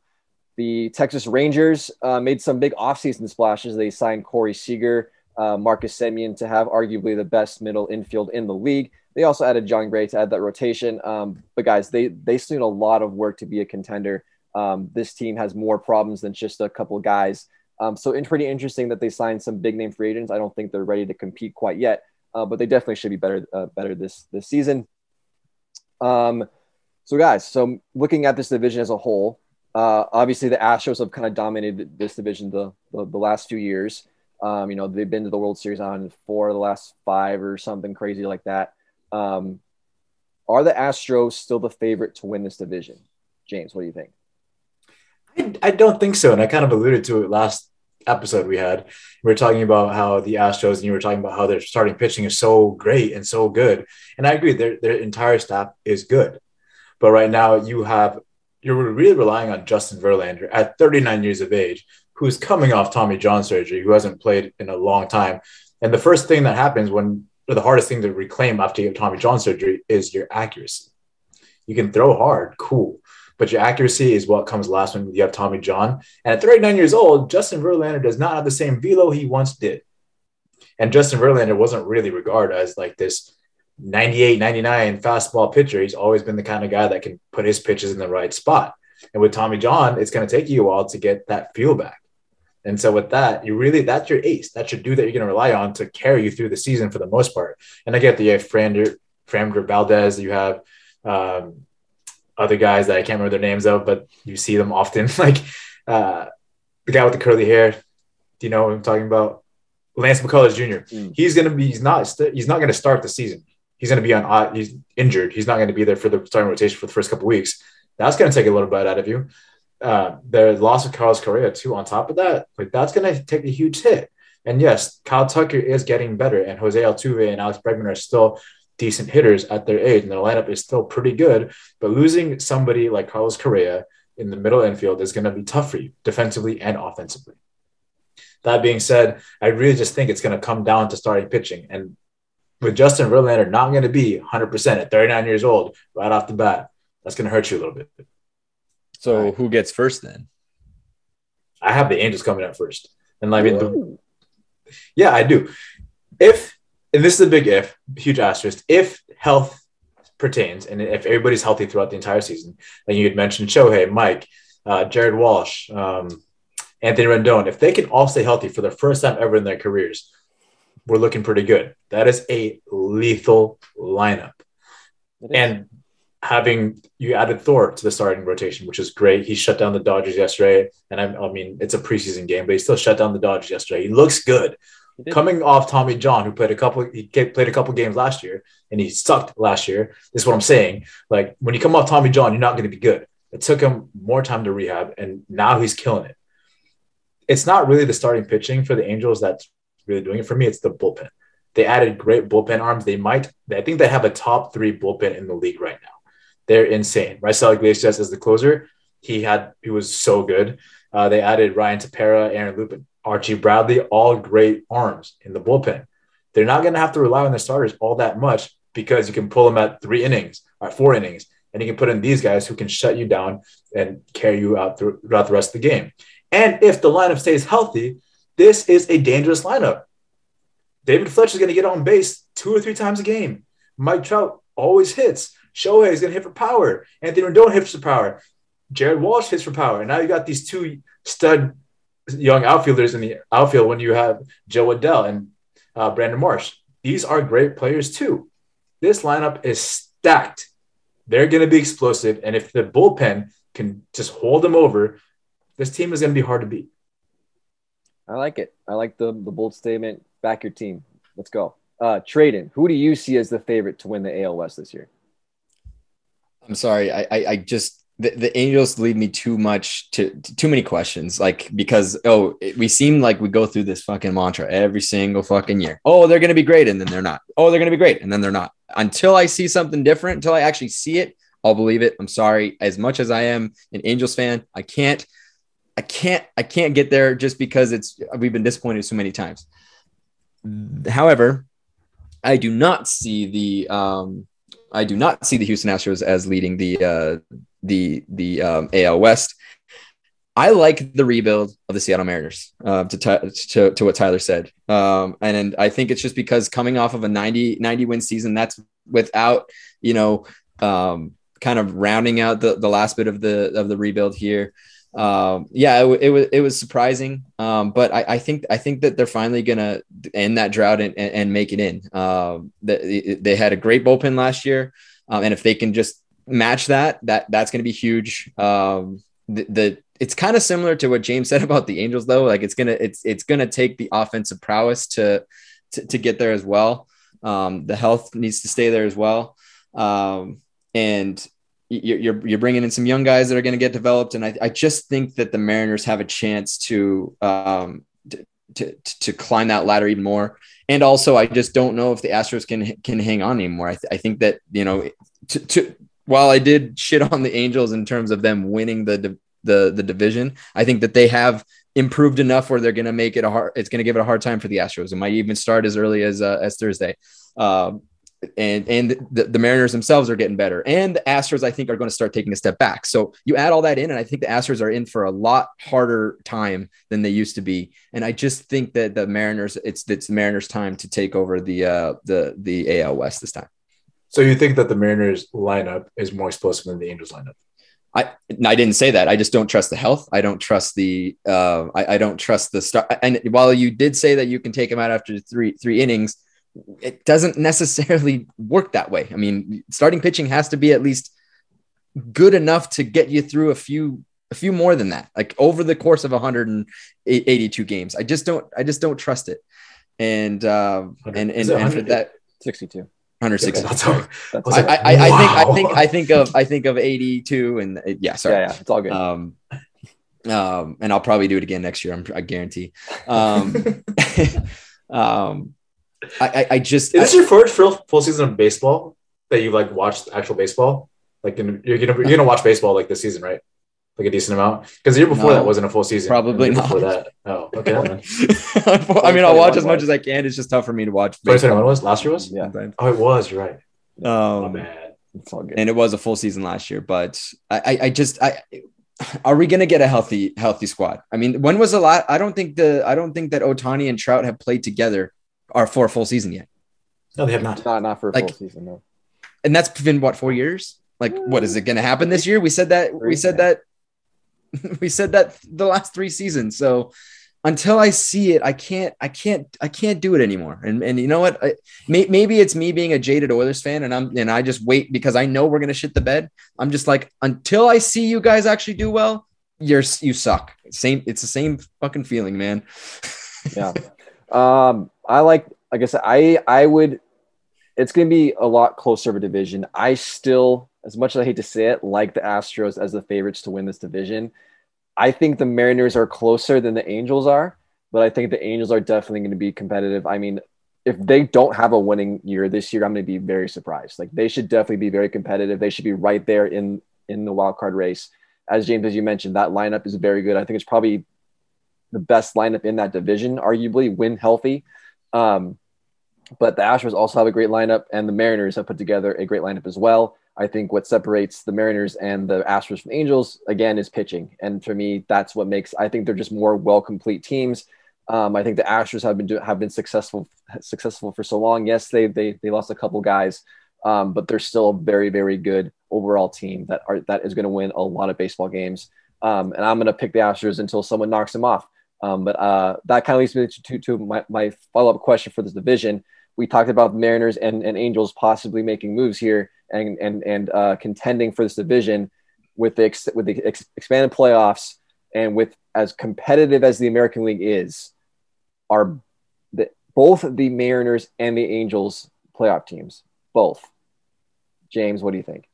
the Texas Rangers uh, made some big offseason splashes. They signed Corey Seager, uh, Marcus Semien to have arguably the best middle infield in the league. They also added Jon Gray to add that rotation. Um, but guys, they they still need a lot of work to be a contender. Um, this team has more problems than just a couple guys. Um, so it's pretty interesting that they signed some big name free agents. I don't think they're ready to compete quite yet, uh, but they definitely should be better uh, better this this season. Um, so guys, so looking at this division as a whole, uh, obviously the Astros have kind of dominated this division the, the, the last few years. Um, you know they've been to the World Series on four of the last five or something crazy like that. Um, are the Astros still the favorite to win this division? James, what do you think? I, I don't think so. And I kind of alluded to it last episode we had. We were talking about how the Astros and you were talking about how their starting pitching is so great and so good. And I agree, their, their entire staff is good. But right now you have, you're really relying on Justin Verlander at 39 years of age, who's coming off Tommy John surgery, who hasn't played in a long time. And the first thing that happens when, the hardest thing to reclaim after you have Tommy John surgery is your accuracy. You can throw hard, cool but your accuracy is what comes last when you have Tommy John. And at 39 years old, Justin Verlander does not have the same velo he once did. And Justin Verlander wasn't really regarded as like this 98, 99 fastball pitcher. He's always been the kind of guy that can put his pitches in the right spot. And with Tommy John, it's going to take you a while to get that feel back. And so with that, you really that's your ace. That's your dude that you're going to rely on to carry you through the season for the most part. And I get the you have Framber, Valdez, you have um, other guys that I can't remember their names of, but you see them often. <laughs> like uh, the guy with the curly hair. Do you know what I'm talking about? Lance McCullers Jr. Mm. He's gonna be. He's not. He's not gonna start the season. He's gonna be on. Uh, he's injured. He's not gonna be there for the starting rotation for the first couple weeks. That's gonna take a little bit out of you. Uh, the loss of Carlos Correa too. On top of that, like that's gonna take a huge hit. And yes, Kyle Tucker is getting better, and Jose Altuve and Alex Bregman are still decent hitters at their age, and their lineup is still pretty good. But losing somebody like Carlos Correa in the middle infield is going to be tough for you defensively and offensively. That being said, I really just think it's going to come down to starting pitching. And with Justin Verlander not going to be 100% at 39 years old right off the bat, that's going to hurt you a little bit. So right. who gets first then? I have the Angels coming out first. And I mean, the, yeah, I do. If and this is a big if, huge asterisk. If health pertains, and if everybody's healthy throughout the entire season, and you had mentioned Shohei, Mike, uh, Jared Walsh, um, Anthony Rendon, if they can all stay healthy for the first time ever in their careers, we're looking pretty good. That is a lethal lineup. And having you added Thor to the starting rotation, which is great. He shut down the Dodgers yesterday, and I, I mean it's a preseason game, but he still shut down the Dodgers yesterday. He looks good. Coming off Tommy John, who played a couple, he played a couple games last year, and he sucked last year. This is what I'm saying. Like when you come off Tommy John, you're not going to be good. It took him more time to rehab, and now he's killing it. It's not really the starting pitching for the Angels that's really doing it for me. It's the bullpen. They added great bullpen arms. They might, I think they have a top three bullpen in the league right now. They're insane. Raisel Iglesias as the closer. He had, he was so good. Uh, they added Ryan Tepera, Aaron Lupin, Archie Bradley, all great arms in the bullpen. They're not going to have to rely on their starters all that much because you can pull them at three innings or four innings, and you can put in these guys who can shut you down and carry you out throughout the rest of the game. And if the lineup stays healthy, this is a dangerous lineup. David Fletcher is going to get on base two or three times a game. Mike Trout always hits. Shohei is going to hit for power. Anthony Rendon hits for power. Jared Walsh hits for power. And now you got these two stud young outfielders in the outfield when you have Jo Adell and uh, Brandon Marsh. These are great players too. This lineup is stacked. They're going to be explosive. And if the bullpen can just hold them over, this team is going to be hard to beat. I like it. I like the the bold statement. Back your team. Let's go. Uh, Tradon, who do you see as the favorite to win the AL West this year? I'm sorry. I, I, I just the, the Angels leave me too much to, to, too many questions. Like because oh, it, we seem like we go through this fucking mantra every single fucking year. Oh, they're gonna be great, and then they're not. Oh, they're gonna be great, and then they're not. Until I see something different, until I actually see it, I'll believe it. I'm sorry. As much as I am an Angels fan, I can't I can't I can't get there just because it's we've been disappointed so many times. However, I do not see the um, I do not see the Houston Astros as leading the uh, the the um, AL West. I like the rebuild of the Seattle Mariners uh, to, to, to what Tyler said. Um, and, and I think it's just because coming off of a 90, 90 win season, that's without, you know, um, kind of rounding out the, the last bit of the, of the rebuild here um, yeah, it, it, was it was surprising, um, but I, I, think I think that they're finally gonna end that drought and, and, and make it in. Um, they, they had a great bullpen last year, um, and if they can just match that, that that's gonna be huge. Um, the, the it's kind of similar to what James <laughs> said about the Angels, though. Like it's gonna it's it's gonna take the offensive prowess to to, to get there as well. Um, the health needs to stay there as well. Um, and you're you're bringing in some young guys that are going to get developed, and I, I just think that the Mariners have a chance to um to, to, to climb that ladder even more. And also, I just don't know if the Astros can can hang on anymore. I, th- I think that you know, to, to while I did shit on the Angels in terms of them winning the the the division, I think that they have improved enough where they're going to make it a hard. It's going to give it a hard time for the Astros. It might even start as early as uh, as Thursday. Um, and and the, the, Mariners themselves are getting better, and the Astros I think are going to start taking a step back. So you add all that in, and I think the Astros are in for a lot harder time than they used to be. And I just think that the Mariners, it's it's the Mariners' time to take over the uh, the the AL West this time. So you think that the Mariners lineup is more explosive than the Angels lineup? I I didn't say that. I just don't trust the health. I don't trust the uh, I, I don't trust the start. And while you did say that you can take them out after three three innings it doesn't necessarily work that way. I mean, starting pitching has to be at least good enough to get you through a few a few more than that. Like over the course of 182 games. I just don't I just don't trust it. And uh, and and, and for that 62 160. Yeah, I, I, I, wow. I, think I think I think of I think of 82 and yeah, sorry. Yeah, yeah, it's all good. Um, um, and I'll probably do it again next year. I'm, I guarantee. Um, <laughs> um, I, I just is this I, your first full, full season of baseball that you've like watched actual baseball? Like you're gonna you're gonna watch baseball like this season, right? Like a decent amount because the year before no, that wasn't a full season. Probably not. Before that, oh, okay. <laughs> I mean, I'll watch as much as I can. It's just tough for me to watch. Twenty one was last year was yeah. Oh, it was. You're right. Um, oh, man. It's all good. And it was a full season last year, but I, I, I just I are we going to get a healthy healthy squad? I mean, when was the last? I don't think the I don't think that Ohtani and Trout have played together our for a full season yet. No, they have not. Not not for a like, full season. No. And that's been what four years. Like, what is it going to happen this year? We said that. We said that. <laughs> We said that the last three seasons. So until I see it, I can't, I can't, I can't do it anymore. And and you know what? I, may, maybe it's me being a jaded Oilers fan, and I'm and I just wait because I know we're gonna shit the bed. I'm just like until I see you guys actually do well, you're you suck. Same, it's the same fucking feeling, man. <laughs> yeah. Um, I like, like I said, I I would. It's gonna be a lot closer of a division. I still, as much as I hate to say it, like the Astros as the favorites to win this division. I think the Mariners are closer than the Angels are, but I think the Angels are definitely going to be competitive. I mean, if they don't have a winning year this year, I'm going to be very surprised. Like they should definitely be very competitive. They should be right there in in the wild card race. As James, as you mentioned, that lineup is very good. I think it's probably the best lineup in that division, arguably when healthy. Um, but the Astros also have a great lineup, and the Mariners have put together a great lineup as well. I think what separates the Mariners and the Astros from the Angels again is pitching, and for me, that's what makes. I think they're just more well complete teams. Um, I think the Astros have been do, have been successful successful for so long. Yes, they they they lost a couple guys, um, but they're still a very very good overall team that are that is going to win a lot of baseball games. Um, and I'm going to pick the Astros until someone knocks them off. Um, but uh, that kind of leads me to, to, my, my follow up question for this division. We talked about Mariners and, and Angels possibly making moves here and and and uh, contending for this division with the ex- with the ex- expanded playoffs and with as competitive as the American League is, are the, both the Mariners and the Angels playoff teams? Both. James, what do you think?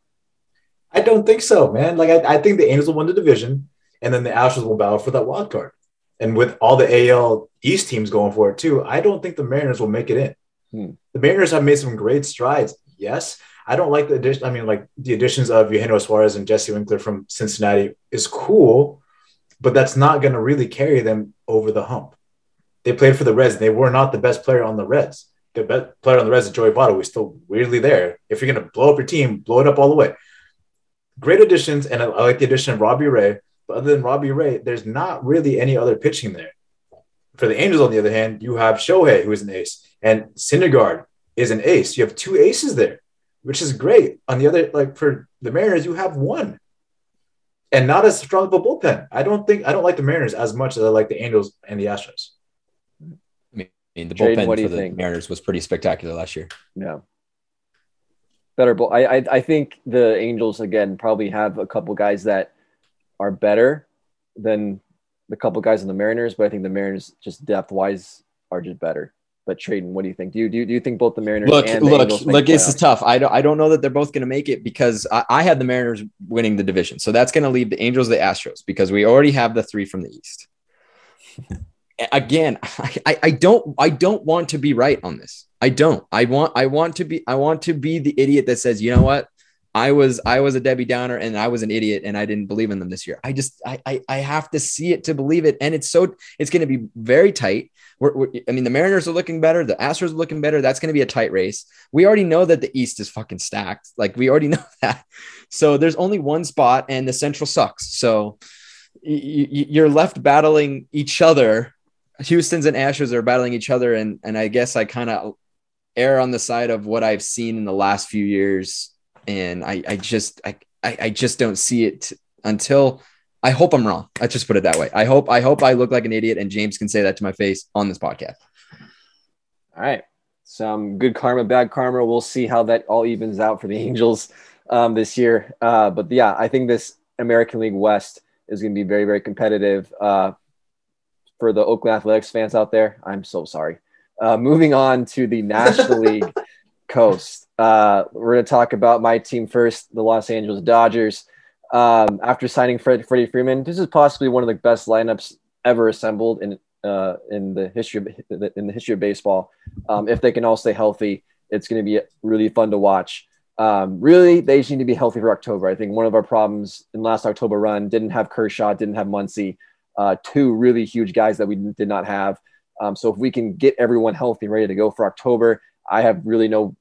I don't think so, man. Like I, I think the Angels will win the division, and then the Astros will battle for that wild card. And with all the AL East teams going for it too, I don't think the Mariners will make it in. Hmm. The Mariners have made some great strides, yes, I don't like the addition. I mean, like the additions of Eugenio Suarez and Jesse Winker from Cincinnati is cool, but that's not going to really carry them over the hump. They played for the Reds. And they were not the best player on the Reds. The best player on the Reds is Joey Votto, who's still weirdly there. If you're going to blow up your team, blow it up all the way. Great additions, and I like the addition of Robbie Ray. But other than Robbie Ray, there's not really any other pitching there. For the Angels, on the other hand, you have Shohei, who is an ace, and Syndergaard is an ace. You have two aces there which is great. On the other, like for the Mariners, you have one and not as strong of a bullpen. I don't think I don't like the Mariners as much as I like the Angels and the Astros. I mean, the bullpen for the think? Mariners was pretty spectacular last year. Yeah. Better bull. I, I I think the Angels again probably have a couple guys that are better than the couple guys in the Mariners, but I think the Mariners just depth wise are just better. But Tradon, what do you think? Do you do you, do you think both the Mariners look and look look? This is tough. I don't I don't know that they're both going to make it because I, I had the Mariners winning the division, so that's going to leave the Angels, the Astros, because we already have the three from the East. Again, <laughs> I, I don't I don't want to be right on this. I don't. I want I want to be I want to be the idiot that says, you know what, I was I was a Debbie Downer and I was an idiot and I didn't believe in them this year. I just I I, I have to see it to believe it, and it's so it's going to be very tight. We're, we're, I mean, the Mariners are looking better. The Astros are looking better. That's going to be a tight race. We already know that the East is fucking stacked. Like we already <laughs> know that. So there's only one spot, and the Central sucks. So you're left battling each other. Houston's and Astros are battling each other, and and I guess I kind of err on the side of what I've seen in the last few years, and I I just I I just don't see it until I hope I'm wrong. Let's just put it that way. I hope I hope I look like an idiot and James can say that to my face on this podcast. All right. Some good karma, bad karma. We'll see how that all evens out for the Angels um, this year. Uh, but yeah, I think this American League West is going to be very, very competitive. Uh, for the Oakland Athletics fans out there, I'm so sorry. Uh, moving on to the National League <laughs> Coast. Uh, we're going to talk about my team first, the Los Angeles Dodgers um, after signing Fred, Freddie Freeman. This is possibly one of the best lineups ever assembled in uh, in the history of, in the history of baseball. Um, if they can all stay healthy, it's going to be really fun to watch. Um, really, they just need to be healthy for October. I think one of our problems in last October run didn't have Kershaw, didn't have Muncy, uh, two really huge guys that we did not have. Um, so if we can get everyone healthy and ready to go for October, I have really no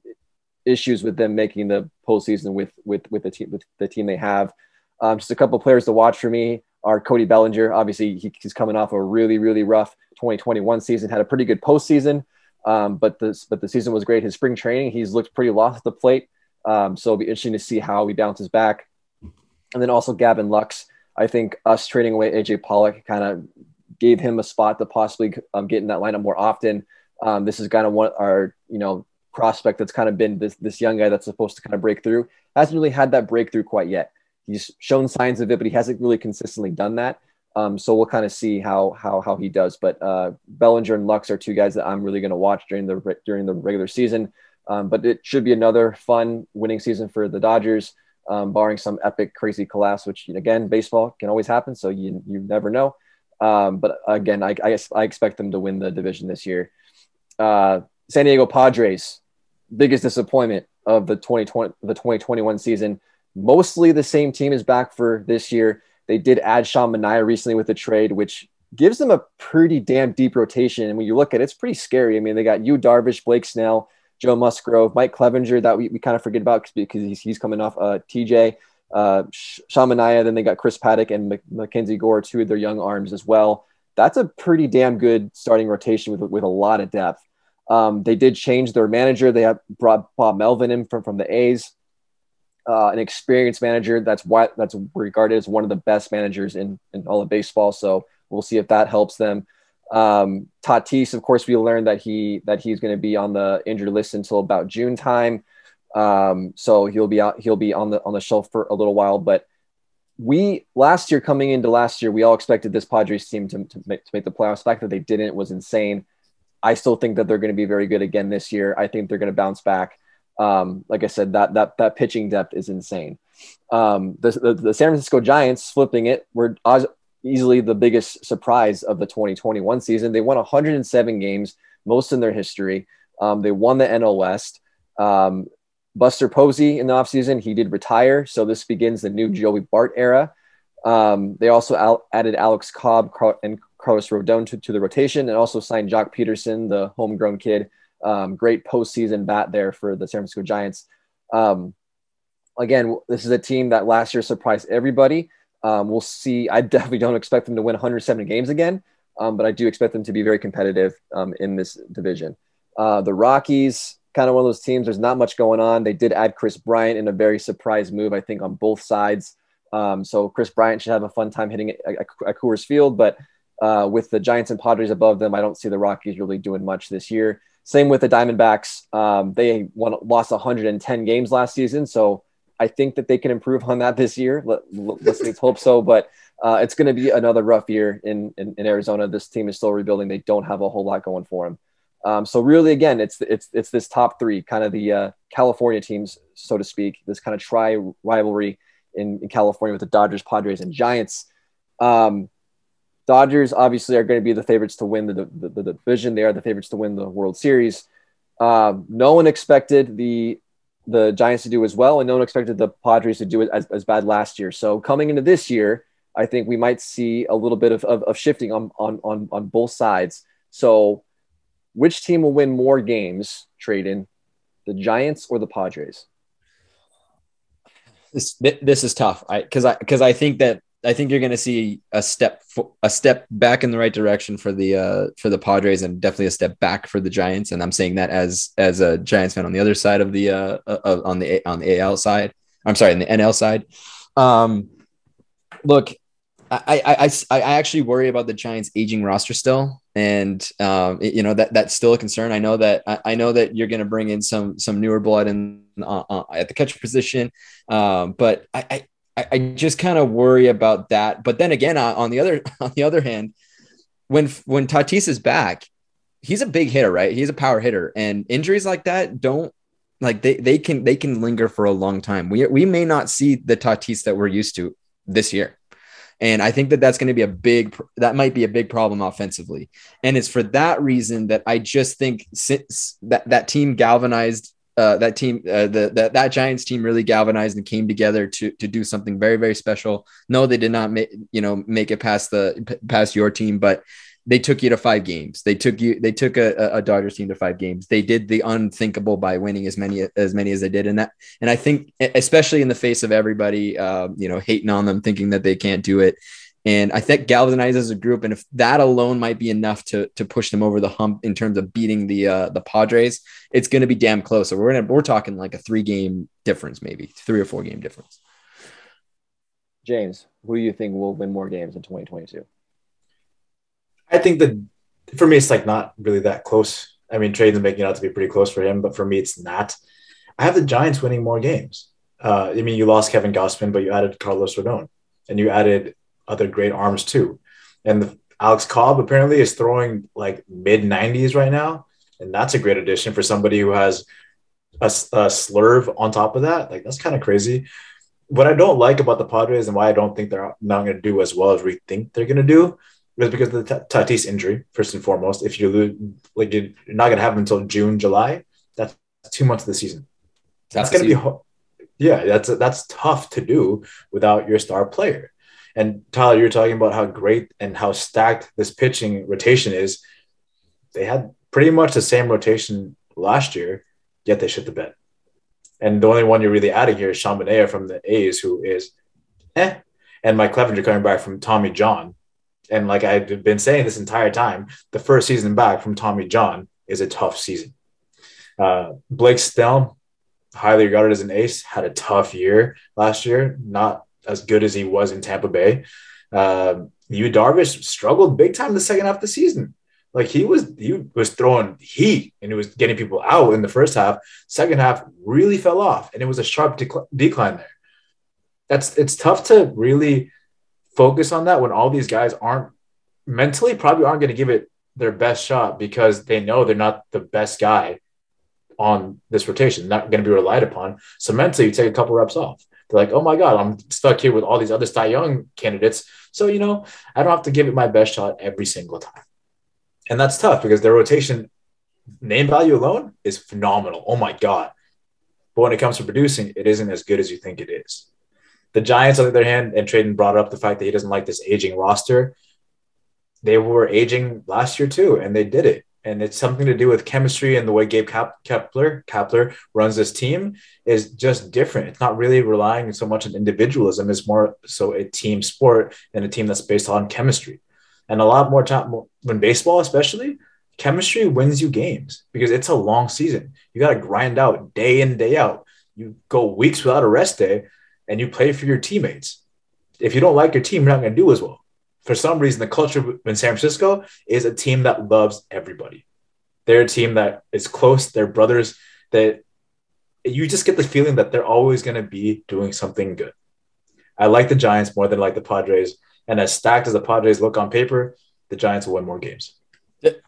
issues with them making the postseason with with with the team with the team they have. Um, just a couple players to watch for me are Cody Bellinger. Obviously, he, he's coming off a really, really rough 2021 season. Had a pretty good postseason, um, but this but the season was great. His spring training, he's looked pretty lost at the plate. Um, so it'll be interesting to see how he bounces back. And then also Gavin Lux. I think us trading away AJ Pollock kind of gave him a spot to possibly um, get in that lineup more often. Um, this is kind of one our you know prospect that's kind of been this this young guy that's supposed to kind of break through. Hasn't really had that breakthrough quite yet. He's shown signs of it, but he hasn't really consistently done that. Um, so we'll kind of see how how how he does. But uh, Bellinger and Lux are two guys that I'm really going to watch during the during the regular season. Um, but it should be another fun winning season for the Dodgers, um, barring some epic crazy collapse, which again baseball can always happen. So you you never know. Um, but again, I, I, I expect them to win the division this year. Uh, San Diego Padres, biggest disappointment of the 2020 the 2021 season. Mostly the same team is back for this year. They did add Sean Manaea recently with the trade, which gives them a pretty damn deep rotation. And when you look at it, it's pretty scary. I mean, they got Yu, Darvish, Blake Snell, Joe Musgrove, Mike Clevinger that we, we kind of forget about because he's, he's coming off uh, TJ, uh, Sean Manaea. Then they got Chris Paddack and Mackenzie Gore, two of their young arms as well. That's a pretty damn good starting rotation with, with a lot of depth. Um, they did change their manager. They have brought Bob Melvin in from, from the A's uh, an experienced manager that's why that's regarded as one of the best managers in, in all of baseball. So we'll see if that helps them. Um, Tatis, of course, we learned that he that he's going to be on the injured list until about June time. Um, so he'll be out. He'll be on the on the shelf for a little while. But we last year, coming into last year, we all expected this Padres team to, to, make, to make the playoffs. The fact that they didn't was insane. I still think that they're going to be very good again this year. I think they're going to bounce back. Um, like I said, that that that pitching depth is insane. Um, the, the, the San Francisco Giants flipping it were easily the biggest surprise of the 2021 season. They won 107 games, most in their history. Um, they won the NL West. Um, Buster Posey in the offseason, he did retire. So this begins the new Joey Bart era. Um, they also al- added Alex Cobb and Carlos Rodon to, to the rotation and also signed Joc Pederson, the homegrown kid, um, great postseason bat there for the San Francisco Giants. Um, again, this is a team that last year surprised everybody. Um, we'll see. I <laughs> definitely don't expect them to win 170 games again, um, but I do expect them to be very competitive um, in this division. Uh, the Rockies, kind of one of those teams. There's not much going on. They did add Kris Bryant in a very surprise move, I think, on both sides. Um, so Kris Bryant should have a fun time hitting at, at Coors Field, but uh, with the Giants and Padres above them, I don't see the Rockies really doing much this year. Same with the Diamondbacks. Um, they won, lost 110 games last season, so I think that they can improve on that this year. Let, us hope so. But uh, it's going to be another rough year in, in, in Arizona. This team is still rebuilding. They don't have a whole lot going for them. Um, so really, again, it's it's it's this top three, kind of the uh, California teams, so to speak. This kind of tri rivalry in, in, California with the Dodgers, Padres, and Giants. Um, Dodgers obviously are going to be the favorites to win the, the, the division. They are the favorites to win the World Series. Um, no one expected the the Giants to do as well, and no one expected the Padres to do it as, as bad last year. So coming into this year, I think we might see a little bit of, of, of shifting on, on, on, on both sides. So which team will win more games, Tradon, the Giants or the Padres? This, this is tough. I, cause I, cause I think that I think you're going to see a step a step back in the right direction for the uh, for the Padres, and definitely a step back for the Giants. And I'm saying that as as a Giants fan on the other side of the uh, uh, on the on the AL side. I'm sorry, on the NL side. Um, look, I, I I I actually worry about the Giants' aging roster still, and um, you know that that's still a concern. I know that I, I know that you're going to bring in some some newer blood in uh, uh, at the catcher position, um, but I, I I, I just kind of worry about that. But then again, uh, on the other <laughs> on the other hand, when when Tatis is back, he's a big hitter, right? He's a power hitter, and injuries like that don't like they they can they can linger for a long time. We we may not see the Tatis that we're used to this year. And I think that that's going to be a big, that might be a big problem offensively. And it's for that reason that I just think since that, that team galvanized uh, that team, uh, the, that that Giants team really galvanized and came together to to do something very very special. No, they did not make you know make it past the past your team, but they took you to five games. They took you. They took a, a Dodgers team to five games. They did the unthinkable by winning as many as many as they did. And that, and I think, especially in the face of everybody, uh, you know, hating on them, thinking that they can't do it. And I think galvanizes as a group, and if that alone might be enough to to push them over the hump in terms of beating the uh, the Padres, it's going to be damn close. So we're gonna we're talking like a three game difference, maybe three or four game difference. James, who do you think will win more games in 2022? I think that for me, it's like not really that close. I mean, Tradon's making it out to be pretty close for him, but for me, it's not. I have the Giants winning more games. Uh, I mean, you lost Kevin Gausman, but you added Carlos Rodon, and you added other great arms too. And the, Alex Cobb apparently is throwing like mid 90s right now, and that's a great addition for somebody who has a, a slurve on top of that. Like that's kind of crazy. What I don't like about the Padres and why I don't think they're not going to do as well as we think they're going to do was because of the Tatis injury, first and foremost. If you lose, like you're not going to have him until June, July, that's two months of the season. That's, that's going to be, yeah, that's that's tough to do without your star player. And Tyler, you're talking about how great and how stacked this pitching rotation is. They had pretty much the same rotation last year, yet they shit the bed. And the only one you're really adding here is Sean Manaea from the A's, who is eh. And Mike Clevinger coming back from Tommy John, and like I've been saying this entire time, the first season back from Tommy John is a tough season. Uh, Blake Snell, highly regarded as an ace, had a tough year last year, not as good as he was in Tampa Bay. Uh, Yu Darvish struggled big time the second half of the season. Like he was, he was throwing heat and he was getting people out in the first half. Second half really fell off, and it was a sharp dec- decline there. That's it's tough to really focus on that when all these guys aren't mentally probably aren't going to give it their best shot because they know they're not the best guy on this rotation, not going to be relied upon. So mentally, you take a couple reps off. They're like, oh my God, I'm stuck here with all these other Cy Young candidates. So, you know, I don't have to give it my best shot every single time. And that's tough because their rotation name value alone is phenomenal. Oh my God. But when it comes to producing, it isn't as good as you think it is. The Giants, on the other hand, and Tradon brought up the fact that he doesn't like this aging roster. They were aging last year too, and they did it. And it's something to do with chemistry and the way Gabe Kapler Kapler runs this team is just different. It's not really relying so much on individualism; it's more so a team sport and a team that's based on chemistry. And a lot more time when baseball, especially, chemistry wins you games because it's a long season. You got to grind out day in day out. You go weeks without a rest day and you play for your teammates. If you don't like your team, you're not going to do as well. For some reason, the culture in San Francisco is a team that loves everybody. They're a team that is close. They're brothers. That you just get the feeling that they're always going to be doing something good. I like the Giants more than like the Padres. And as stacked as the Padres look on paper, the Giants will win more games. The,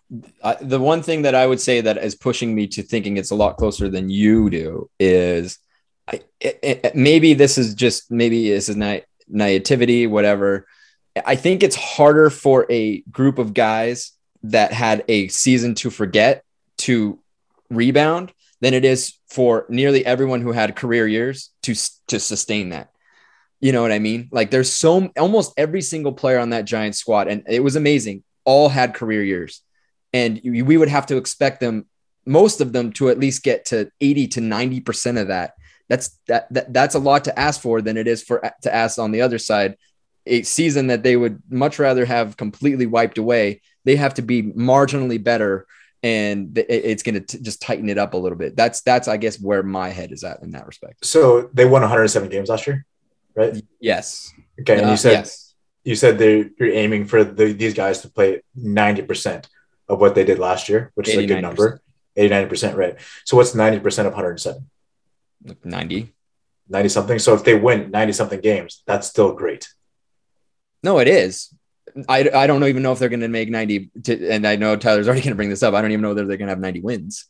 the one thing that I would say that is pushing me to thinking it's a lot closer than you do is – I, it, it, maybe this is just maybe this is na- naivety, whatever. I think it's harder for a group of guys that had a season to forget to rebound than it is for nearly everyone who had career years to to sustain that. You know what I mean? Like there's so almost every single player on that giant squad, and it was amazing. All had career years, and we would have to expect them, most of them, to at least get to 80 to 90 percent of that that's that, that that's a lot to ask for than it is for to ask on the other side a season that they would much rather have completely wiped away they have to be marginally better and it's going to just tighten it up a little bit. That's that's i guess where my head is at in that respect. So they won 107 games last year right? Yes. Okay and uh, you said yes. you said they you're aiming for the, these guys to play 90% of what they did last year which is a good number. 89% right. So what's 90% of 107 90 90 something. So if they win 90 something games that's still great no it is i, I don't even know if they're going to make 90 to, and i know tyler's already going to bring this up i don't even know whether they're going to have 90 wins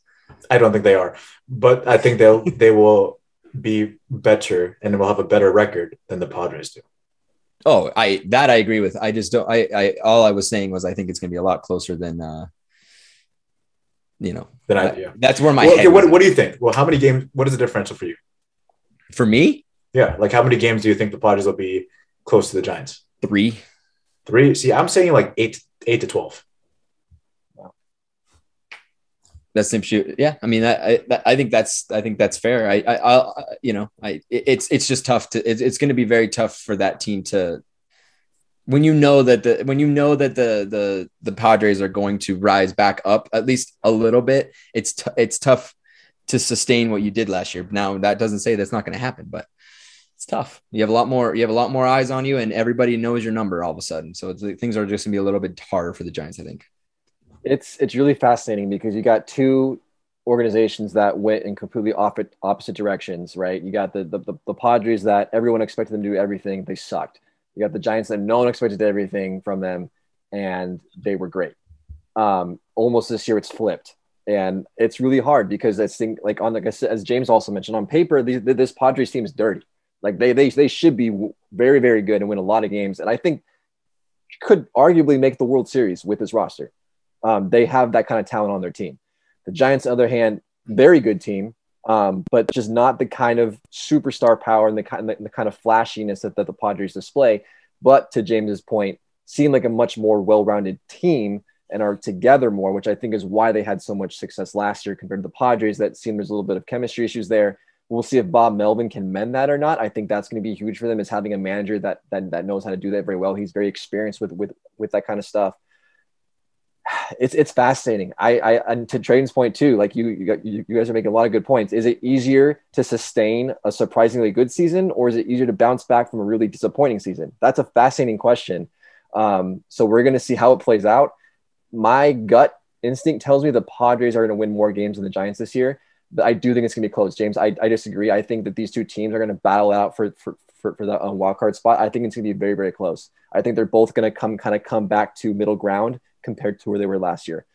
i don't think they are but i think they'll they will be better and will have a better record than the padres do oh i that i agree with i just don't i i all i was saying was i think it's going to be a lot closer than uh you know, than I do. That's where my well, okay, what, what do you think? Well, how many games? What is the differential for you? For me? Yeah, like how many games do you think the Padres will be close to the Giants? Three. Three. See, I'm saying like eight, eight to twelve. That seems shoot. Yeah, I mean, I, I, I think that's I think that's fair. I I I you know I it's it's just tough to it's, it's going to be very tough for that team to when you know that the when you know that the the the Padres are going to rise back up at least a little bit. It's t- it's tough to sustain what you did last year. Now that doesn't say that's not going to happen, but it's tough. You have a lot more. You have a lot more eyes on you, and everybody knows your number all of a sudden. So things are just going to be a little bit harder for the Giants, I think. It's it's really fascinating because you got two organizations that went in completely opposite opposite directions, right? You got the, the the, the Padres that everyone expected them to do everything, they sucked. You got the Giants that no one expected everything from them, and they were great. Um, almost this year, it's flipped, and it's really hard because I think, like on like as James also mentioned, on paper, these, this Padres team is dirty. Like they they they should be very very good and win a lot of games, and I think could arguably make the World Series with this roster. Um, they have that kind of talent on their team. The Giants, on the other hand, very good team, um, but just not the kind of superstar power and the kind the, the kind of flashiness that, that the Padres display. But to James's point, seem like a much more well-rounded team and are together more, which I think is why they had so much success last year compared to the Padres. That seemed there's a little bit of chemistry issues there. We'll see if Bob Melvin can mend that or not. I think that's going to be huge for them is having a manager that, that that knows how to do that very well. He's very experienced with with with that kind of stuff. <sighs> It's it's fascinating. I I and to Trey's point too. Like you you, got, you guys are making a lot of good points. Is it easier to sustain a surprisingly good season, or is it easier to bounce back from a really disappointing season? That's a fascinating question. Um, so we're going to see how it plays out. My gut instinct tells me the Padres are going to win more games than the Giants this year I do think it's going to be close. James, I, I disagree. I think that these two teams are going to battle out for for for, for the um, wild card spot. I think it's going to be very very close. I think they're both going to come kind of come back to middle ground compared to where they were last year.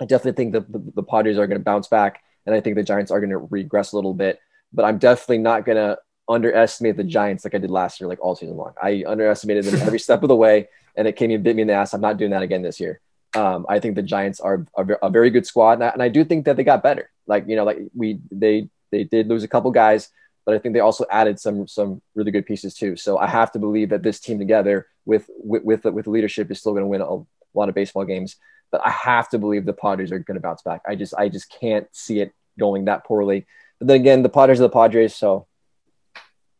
I definitely think that the, the Padres are going to bounce back, and I think the Giants are going to regress a little bit. But I'm definitely not going to underestimate the Giants like I did last year, like all season long. I underestimated them every <laughs> step of the way, and it came and bit me in the ass. I'm not doing that again this year. Um, I think the Giants are a, a very good squad, and I, and I, do think that they got better. Like you know, like we they they did lose a couple guys, but I think they also added some some really good pieces too. So I have to believe that this team together with with with, with leadership is still going to win a, lot of baseball games. But I have to believe the Padres are going to bounce back. I just I just can't see it going that poorly. But then again, the Padres are the Padres, so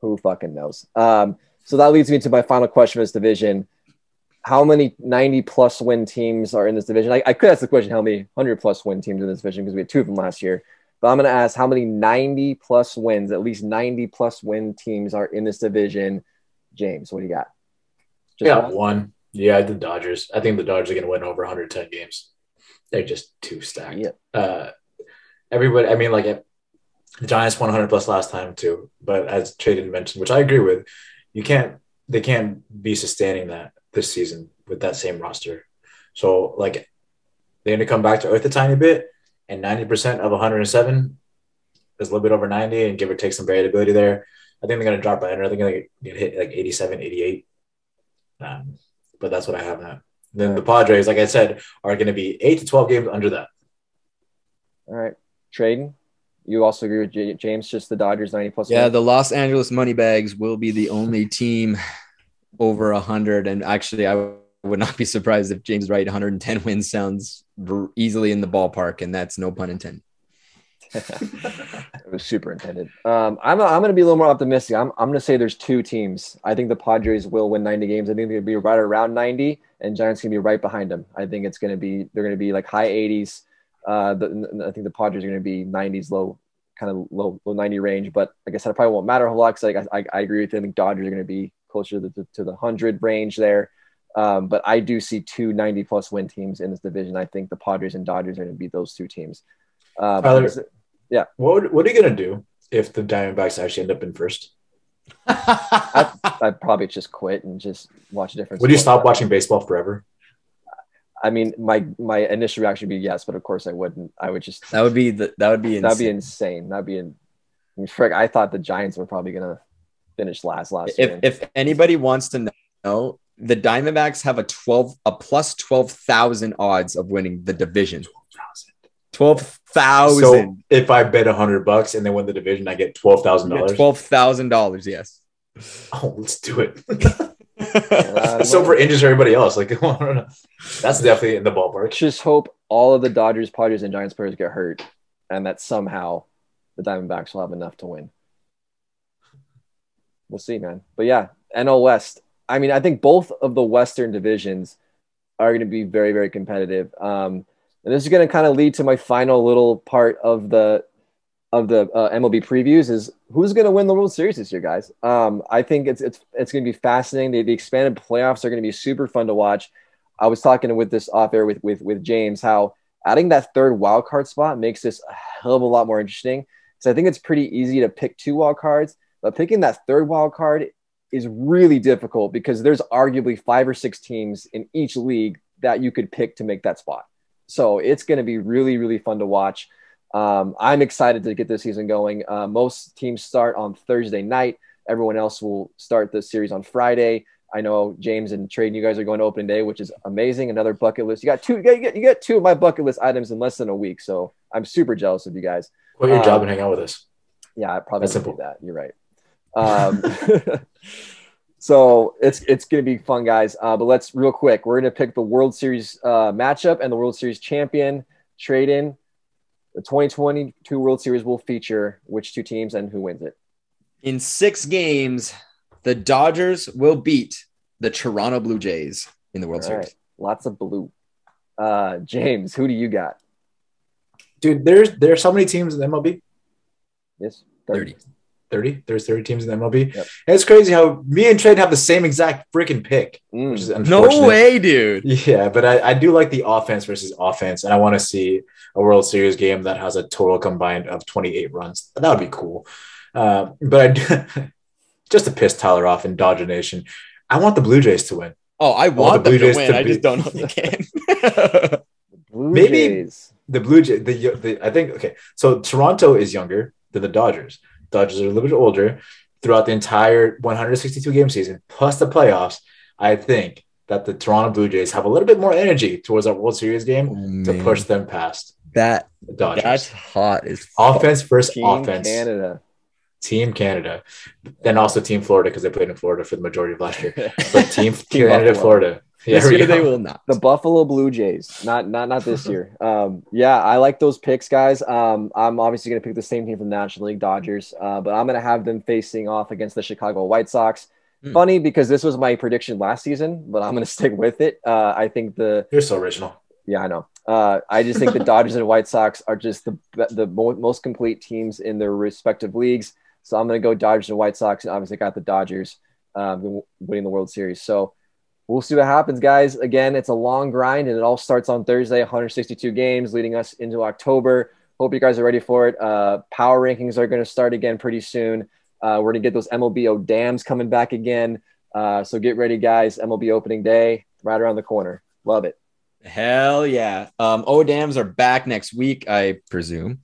who fucking knows? Um, so that leads me to my final question of this division how many 90 plus win teams are in this division? I, I could ask the question how many 100 plus win teams in this division because we had two of them last year. But I'm going to ask how many 90 plus wins, at least 90 plus win teams are in this division. James, what do you got? Just yeah, one? one. Yeah, the Dodgers. I think the Dodgers are going to win over 110 games. They're just too stacked. Yeah. Uh, everybody, I mean, like the Giants won 100 plus last time too. But as Traden mentioned, which I agree with, you can't, they can't be sustaining that this season with that same roster. So like they're gonna come back to earth a tiny bit, and 90% of 107 is a little bit over 90 and give or take some variability there. I think they're gonna drop by. I think they're gonna hit like 87, 88. Um, but that's what I have now. Then the Padres, like I said, are going to be eight to 12 games under that. All right. Traden, you also agree with James, just the Dodgers 90 plus? Yeah, the Los Angeles Moneybags will be the only team over 100 and actually i would not be surprised if james Wright 110 wins sounds easily in the ballpark. And that's no pun intended. <laughs> It was super intended. Um, i'm, I'm going to be a little more optimistic. I'm, I'm going to say there's two teams. I think the padres will win 90 games. I think to be right around 90 and giants going to be right behind them. I think it's going to be they're going to be like high 80s uh, the, i think the padres are going to be 90s low kind of low low 90 range but like i said it probably won't matter a whole lot because like, I, I agree with you. I think dodgers are going to be closer to the, to the 100 range there. Um, but I do see two 90 plus win teams in this division. I think the Padres and Dodgers are going to be those two teams. Uh, Tyler, yeah. What, what are you going to do if the Diamondbacks actually end up in first? I, would probably just quit and just watch a different. Would you stop watching baseball forever? I mean, my my initial reaction would be yes, but of course I wouldn't. I would just that would be the that would be that'd be insane. That'd be in. I mean, frick, I thought the Giants were probably gonna finished last last if, year. If anybody wants to know, the Diamondbacks have a 12 a plus 12,000 odds of winning the division. 12,000. So if I bet 100 bucks and they win the division, I get $12,000. $12,000, yes. Oh, let's do it. <laughs> uh, so for injuries for everybody else, like <laughs> that's definitely in the ballpark. Just hope all of the Dodgers, Padres, and Giants players get hurt, and that somehow the Diamondbacks will have enough to win. We'll see, man. But yeah, NL West. I mean, I think both of the Western divisions are going to be very, very competitive. Um, and this is going to kind of lead to my final little part of the of the uh, MLB previews is who's going to win the World Series this year, guys. Um, I think it's it's it's going to be fascinating. The, the expanded playoffs are going to be super fun to watch. I was talking with this off air with with with James how adding that third wild card spot makes this a hell of a lot more interesting. So I think it's pretty easy to pick two wild cards, but picking that third wild card is really difficult because there's arguably five or six teams in each league that you could pick to make that spot. So it's going to be really really fun to watch. Um, I'm excited to get this season going. Uh, most teams start on Thursday night. Everyone else will start the series on Friday. I know James and Trade, you guys are going to opening day, which is amazing. Another bucket list. You got two. You get, you get two of my bucket list items in less than a week. So I'm super jealous of you guys. Quit your um, job and hang out with us. Yeah, I probably do that. You're right. Um, <laughs> so it's it's going to be fun, guys. Uh, but let's real quick. We're going to pick the World Series uh, matchup and the World Series champion. Trade in the 2022 World Series will feature which two teams and who wins it. In six games, the Dodgers will beat the Toronto Blue Jays in the World All Series. Right. Lots of blue. Uh, James, who do you got? Dude, there's there are so many teams in the MLB. Yes, 30. 30. 30. There's 30 teams in the MLB. Yep. it's crazy how me and Trade have the same exact freaking pick, mm. which is unfortunate. No way, dude. Yeah, but I, I do like the offense versus offense, and I want to see a World Series game that has a total combined of 28 runs. That would be cool. Uh, but I do, <laughs> just to piss Tyler off in Dodger Nation, I want the Blue Jays to win. Oh, I want, the Blue Jays to win. To I just don't know if they <laughs> can. <laughs> Blue Maybe Jays. the Blue Jays. The, the I think okay. So Toronto is younger than the Dodgers. Dodgers are a little bit older. Throughout the entire 162 game season plus the playoffs, I think that the Toronto Blue Jays have a little bit more energy towards our World Series game oh, to push them past. That Dodgers. that's hot. Is offense versus Team offense. Canada. Team Canada, then also Team Florida because they played in Florida for the majority of last year. But <laughs> Team, team Canada, Buffalo. Florida. Yeah, this year they will not. The Buffalo Blue Jays, not not not this year. Um, yeah, I like those picks, guys. Um, I'm obviously going to pick the same team from the National League, Dodgers, uh, but I'm going to have them facing off against the Chicago White Sox. Mm. Funny because this was my prediction last season, but I'm going <laughs> to stick with it. Uh, I think the you're so original. Yeah, I know. Uh, I just think the Dodgers and White Sox are just the the most complete teams in their respective leagues. So I'm going to go Dodgers and White Sox, and obviously got the Dodgers um, winning the World Series. So we'll see what happens, guys. Again, it's a long grind, and it all starts on Thursday. 162 games leading us into October. Hope you guys are ready for it. Uh, power rankings are going to start again pretty soon. Uh, we're going to get those MLB O dams coming back again. Uh, so get ready, guys. MLB opening day right around the corner. Love it. Hell yeah. Um, ODAMs are back next week, I presume.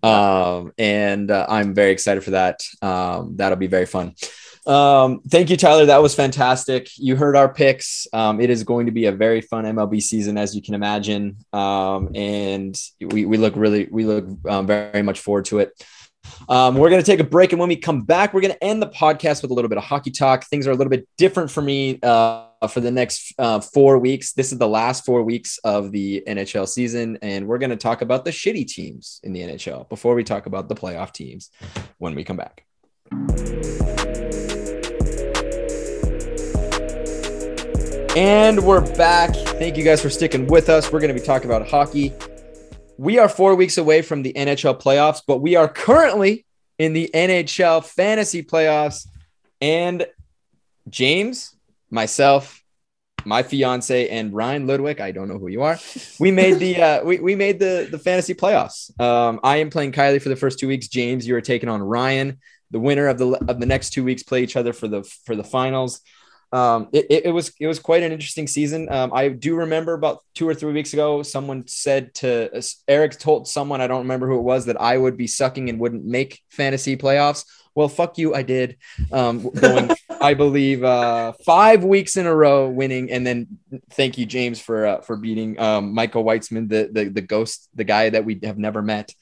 Um, and uh, I'm very excited for that. Um, that'll be very fun. Um, thank you, Tyler. That was fantastic. You heard our picks. Um, it is going to be a very fun MLB season, as you can imagine. Um, and we, we look really, we look um, very much forward to it. Um, we're going to take a break. And when we come back, we're going to end the podcast with a little bit of hockey talk. Things are a little bit different for me uh, for the next uh, four weeks. This is the last four weeks of the NHL season. And we're going to talk about the shitty teams in the NHL before we talk about the playoff teams when we come back. And we're back. Thank you guys for sticking with us. We're going to be talking about hockey. We are four weeks away from the NHL playoffs, but we are currently in the NHL fantasy playoffs. And James, myself, my fiance, and Ryan Ludwig, I don't know who you are. We made the uh, we, we made the the fantasy playoffs. Um, I am playing Kylie for the first two weeks. James, you are taking on Ryan. The winner of the of the next two weeks play each other for the for the finals um, it, it, it, was it was quite an interesting season. Um, I do remember about two or three weeks ago, someone said to uh, Eric told someone I don't remember who it was that I would be sucking and wouldn't make fantasy playoffs. Well, fuck you, I did. Um, going, <laughs> I believe, uh, five weeks in a row, winning, and then thank you, James, for uh, for beating um, Michael Weitzman, the, the the ghost, the guy that we have never met.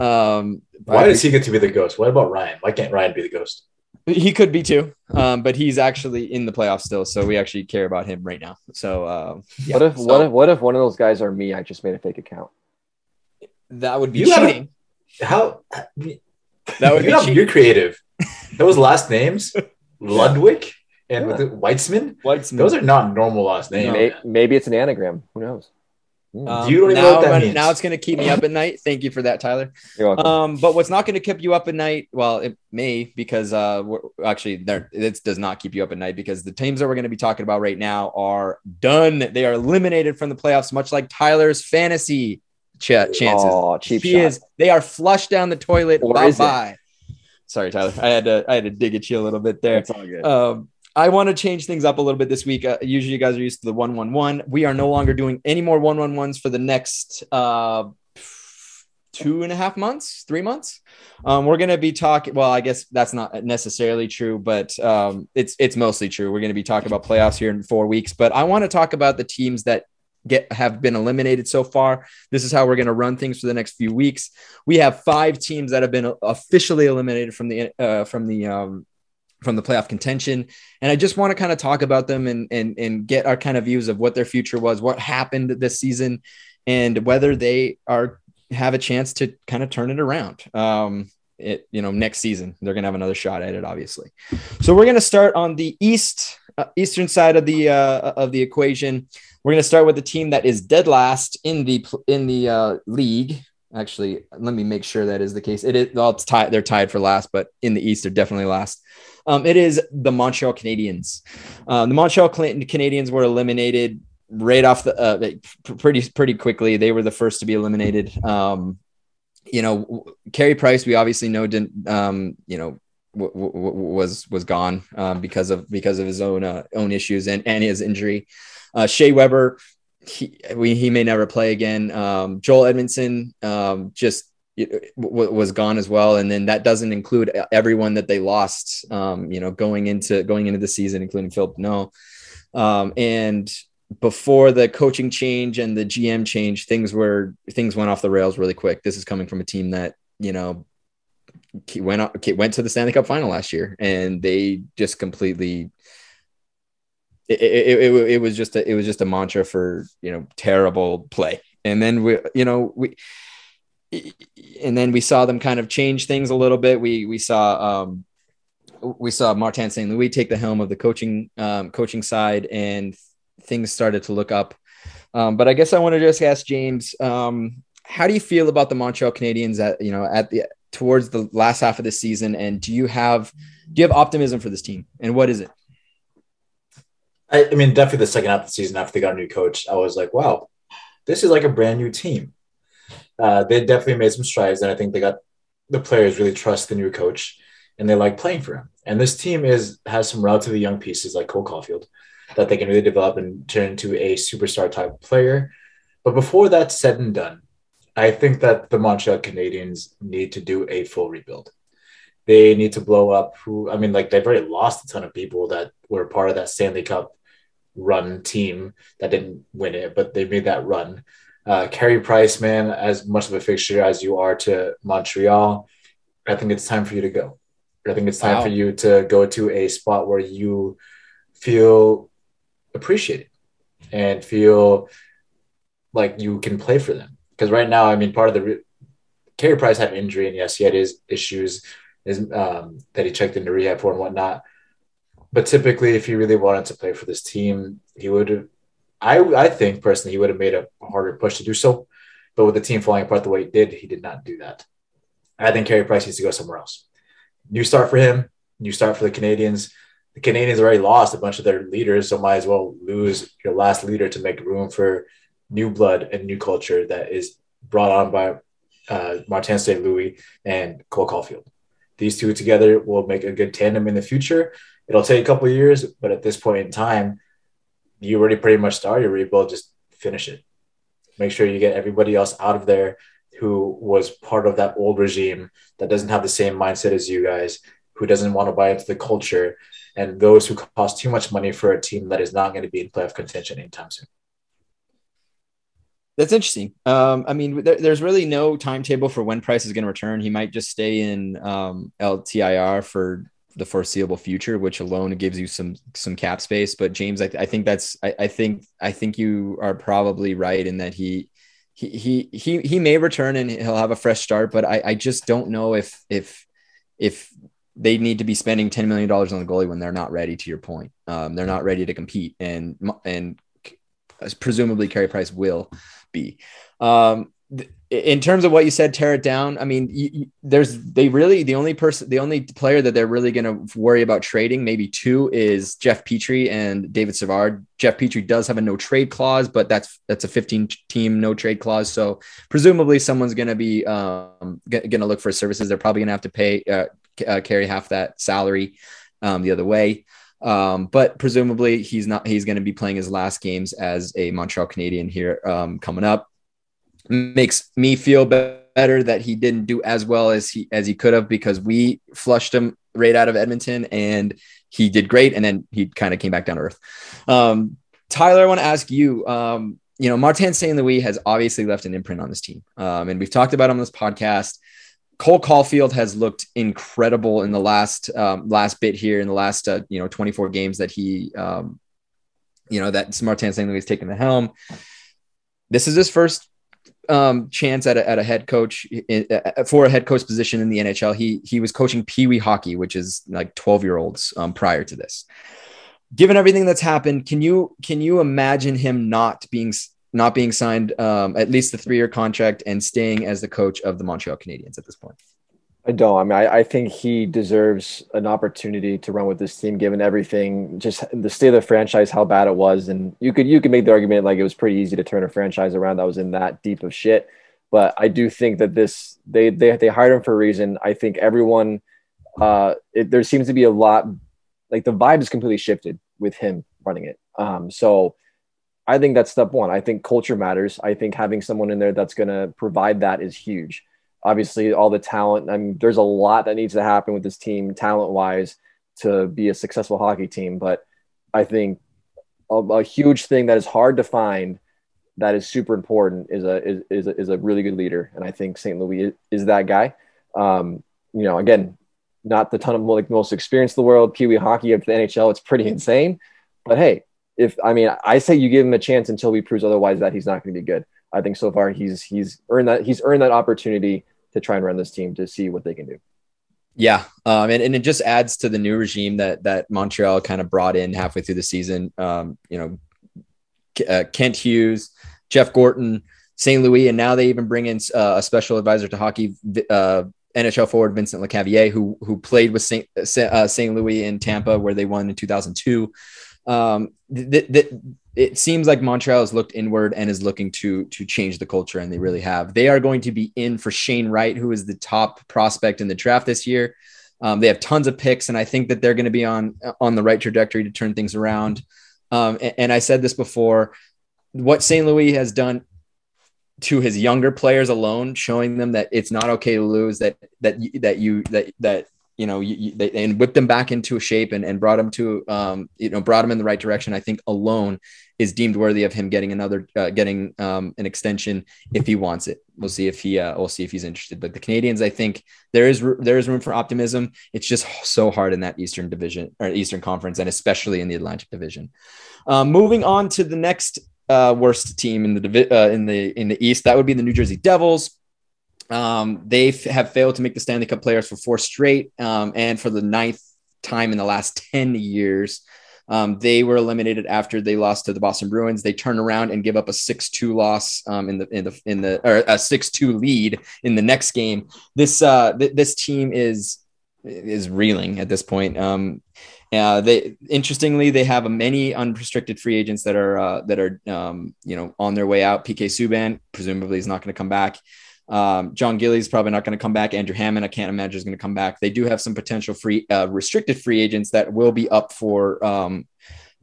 Um, Why does he get to be the ghost? What about Ryan? Why can't Ryan be the ghost? He could be too, um, but he's actually in the playoffs still, so we actually care about him right now. So, uh, yeah. what if so, what if what if one of those guys are me? I just made a fake account. That would be you cheating. How that would you be you're creative. Those last names, <laughs> Ludwig and yeah. Weitzman. Weitzman. Those are not normal last names. Maybe, maybe it's an anagram. Who knows? Hmm. Um, you don't even know what that means. Now it's going to keep me up at night. Thank you for that, Tyler. Um, but what's not going to keep you up at night? Well, it may because uh, actually there it does not keep you up at night because the teams that we're going to be talking about right now are done. They are eliminated from the playoffs, much like Tyler's fantasy ch- chances. Oh, cheap she shot. is. They are flushed down the toilet. Bye bye. Sorry, Tyler. I had to I had to dig at you a little bit there. It's all good. Um, I want to change things up a little bit this week. Uh, usually, you guys are used to the one one one. We are no longer doing any more one one ones for the next uh, two and a half months, three months. Um, we're going to be talking. Well, I guess that's not necessarily true, but um, it's it's mostly true. We're going to be talking about playoffs here in four weeks. But I want to talk about the teams that get have been eliminated so far. This is how we're going to run things for the next few weeks. We have five teams that have been officially eliminated from the uh, from the um, from the playoff contention. And I just want to kind of talk about them and, and, and get our kind of views of what their future was, what happened this season, and whether they are have a chance to kind of turn it around. Um, it, you know, next season, they're going to have another shot at it, obviously. So we're going to start on the East, uh, Eastern side of the, uh, of the equation. We're going to start with the team that is dead last in the, in the uh, league. Actually, let me make sure that is the case. It is, well, it's tied. They're tied for last, but in the East, they're definitely last. Um, it is the Montreal Canadiens. Um, the Montreal Canadiens were eliminated right off the uh, pretty pretty quickly. They were the first to be eliminated. Um, you know, Carey Price, we obviously know didn't. Um, you know, w- w- was was gone um, because of because of his own uh, own issues and and his injury. Uh, Shea Weber, he we, he may never play again. Um, Joel Edmundson, um, just was gone as well. And then that doesn't include everyone that they lost um, you know going into going into the season including Phil no um, and before the coaching change and the GM change things were things went off the rails really quick. This is coming from a team that you know went went to the Stanley Cup final last year and they just completely it, it, it, it was just a, it was just a mantra for you know terrible play. And then we you know we and then we saw them kind of change things a little bit. We we saw um, we saw Martin St. Louis take the helm of the coaching um, coaching side, and things started to look up. Um, but I guess I want to just ask James, um, how do you feel about the Montreal Canadiens at you know at the towards the last half of the season, and do you have do you have optimism for this team, and what is it? I, I mean, definitely the second half of the season after they got a new coach, I was like, wow, this is like a brand new team uh, they definitely made some strides, and I think they got the players really trust the new coach, and they like playing for him. And this team is has some relatively young pieces like Cole Caufield that they can really develop and turn into a superstar type player. But before that's said and done, I think that the Montreal Canadiens need to do a full rebuild. They need to blow up who I mean, like they've already lost a ton of people that were part of that Stanley Cup run team that didn't win it, but they made that run. Uh, Carey Price, man, as much of a fixture as you are to Montreal, I think it's time for you to go. I think it's time wow. for you to go to a spot where you feel appreciated and feel like you can play for them. Because right now, I mean, part of the re- Carey Price had an injury, and yes, he had his issues his, um, that he checked into rehab for and whatnot. But typically, if he really wanted to play for this team, he would I I think personally he would have made a harder push to do so, but with the team falling apart the way it did, he did not do that. I think Carey Price needs to go somewhere else. New start for him. New start for the Canadiens. The Canadiens already lost a bunch of their leaders, so might as well lose your last leader to make room for new blood and new culture that is brought on by uh, Martin St. Louis and Cole Caufield. These two together will make a good tandem in the future. It'll take a couple years, but at this point in time, you already pretty much started your rebuild. Just finish it. Make sure you get everybody else out of there who was part of that old regime that doesn't have the same mindset as you guys, who doesn't want to buy into the culture, and those who cost too much money for a team that is not going to be in playoff contention anytime soon. That's interesting. Um, I mean, there, there's really no timetable for when Price is going to return. He might just stay in um, LTIR for the foreseeable future, which alone gives you some some cap space. But James, I, I think that's I, I, think I think you are probably right in that he he he he he may return and he'll have a fresh start, but I, I just don't know if if if they need to be spending ten million dollars on the goalie when they're not ready. To your point, um, they're not ready to compete, and and presumably Carey Price will be. Um, in terms of what you said, tear it down. I mean, you, you, there's they really the only person, the only player that they're really going to worry about trading, maybe two, is Jeff Petry and David Savard. Jeff Petry does have a no trade clause, but that's that's a 15 team no trade clause. So presumably someone's going to be um, going to look for services. They're probably going to have to pay uh, uh, carry half that salary um, the other way. Um, but presumably he's not he's going to be playing his last games as a Montreal Canadien here um, coming up makes me feel better that he didn't do as well as he as he could have because we flushed him right out of Edmonton and he did great and then he kind of came back down to earth. Um, Tyler, I want to ask you. Um, you know, Martin St. Louis has obviously left an imprint on this team, um, and we've talked about him on this podcast. Cole Caufield has looked incredible in the last um, last bit here in the last uh, you know 24 games that he um, you know that Martin St. Louis has taken the helm. This is his first um, chance at a, at a head coach in, uh, for a head coach position in the NHL. He he was coaching Pee Wee hockey, which is like twelve year olds um, prior to this. Given everything that's happened, can you can you imagine him not being not being signed um, at least the three year contract and staying as the coach of the Montreal Canadiens at this point? I don't. I mean, I, I, think he deserves an opportunity to run with this team, given everything, just the state of the franchise, how bad it was, and you could you could make the argument like it was pretty easy to turn a franchise around that was in that deep of shit. But I do think that this they they they hired him for a reason. I think everyone, uh, it, there seems to be a lot, like the vibe is completely shifted with him running it. Um, so I think that's step one. I think culture matters. I think having someone in there that's going to provide that is huge obviously all the talent. I mean, there's a lot that needs to happen with this team, talent wise, to be a successful hockey team. But I think a, a, huge thing that is hard to find that is super important is a is is a, is a really good leader, and I think St. Louis is, is that guy. Um, you know, again, not the ton of like most experienced in the world. Pee Wee hockey up to the NHL, it's pretty <laughs> insane. But hey, if I mean, I say you give him a chance until he proves otherwise that he's not going to be good. I think so far he's he's earned that he's earned that opportunity to try and run this team to see what they can do. Yeah, um, and, and it just adds to the new regime that that Montreal kind of brought in halfway through the season. Um, you know, uh, Kent Hughes, Jeff Gorton, St. Louis, and now they even bring in uh, a special advisor to hockey, uh, NHL forward Vincent Lecavalier, who who played with St. Uh, St. Louis in Tampa, where they won in 2002. Um, th- th- it seems like Montreal has looked inward and is looking to to change the culture, and they really have. They are going to be in for Shane Wright, who is the top prospect in the draft this year. Um, they have tons of picks, and I think that they're going to be on on the right trajectory to turn things around. Um, and, and I said this before: what St. Louis has done to his younger players alone, showing them that it's not okay to lose, that that that you that that you know, you, you, they, and whipped him back into shape and, and brought him to, um, you know, brought him in the right direction. I think alone is deemed worthy of him getting another, uh, getting um, an extension if he wants it. We'll see if he, uh, we'll see if he's interested. But the Canadiens, I think there is there is room for optimism. It's just so hard in that Eastern Division or Eastern Conference, and especially in the Atlantic Division. Um, moving on to the next uh, worst team in the uh, in the in the East, that would be the New Jersey Devils. Um, they f- have failed to make the Stanley Cup players for four straight um, and for the ninth time in the last 10 years. Um, they were eliminated after they lost to the Boston Bruins. They turn around and give up a six-two loss um, in the in the in the or a six-two lead in the next game. This uh, th- this team is is reeling at this point. Um, uh, they interestingly they have many unrestricted free agents that are uh, that are um, you know on their way out. PK Subban presumably is not going to come back. Um, Jon Gillies probably not going to come back. Andrew Hammond, I can't imagine is going to come back. They do have some potential free, uh, restricted free agents that will be up for um,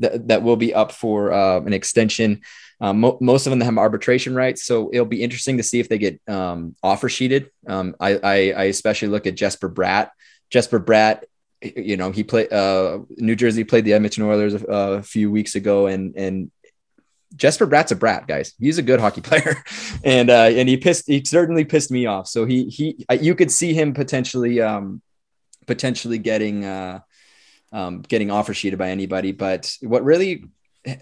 th- that will be up for uh, an extension. Um, mo- most of them have arbitration rights, so it'll be interesting to see if they get um, offer sheeted. Um, I, I, I, especially look at Jesper Bratt. Jesper Bratt, you know, he played uh, New Jersey played the Edmonton Oilers a, a few weeks ago, and and Jesper Bratt's a brat, guys. He's a good hockey <laughs> player, and uh, and he pissed. He certainly pissed me off. So he he you could see him potentially um, potentially getting uh, um, getting offer sheeted by anybody. But what really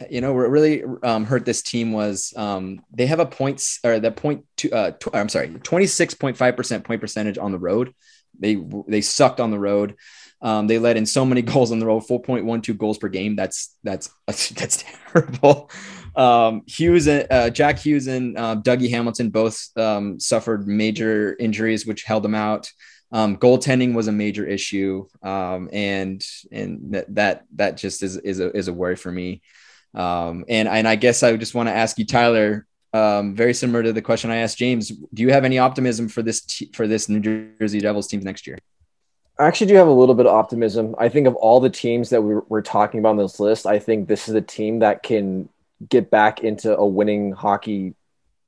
you know, what really um, hurt this team was um, they have a points or the point two. Uh, tw- I'm sorry, 26.5 percent point percentage on the road. They they sucked on the road. Um, they let in so many <laughs> goals on the road, 4.12 goals per game. That's that's <laughs> that's terrible. Um, Hughes, uh, Jack Hughes, and uh, Dougie Hamilton both um, suffered major injuries, which held them out. Um, goaltending was a major issue, um, and and that that that just is is a is a worry for me. Um, and and I guess I just want to ask you, Tyler, um, very similar to the question I asked James. Do you have any optimism for this t- for this New Jersey Devils team next year? I actually do have a little bit of optimism. I think of all the teams that we're, we're talking about on this list, I think this is a team that can get back into a winning hockey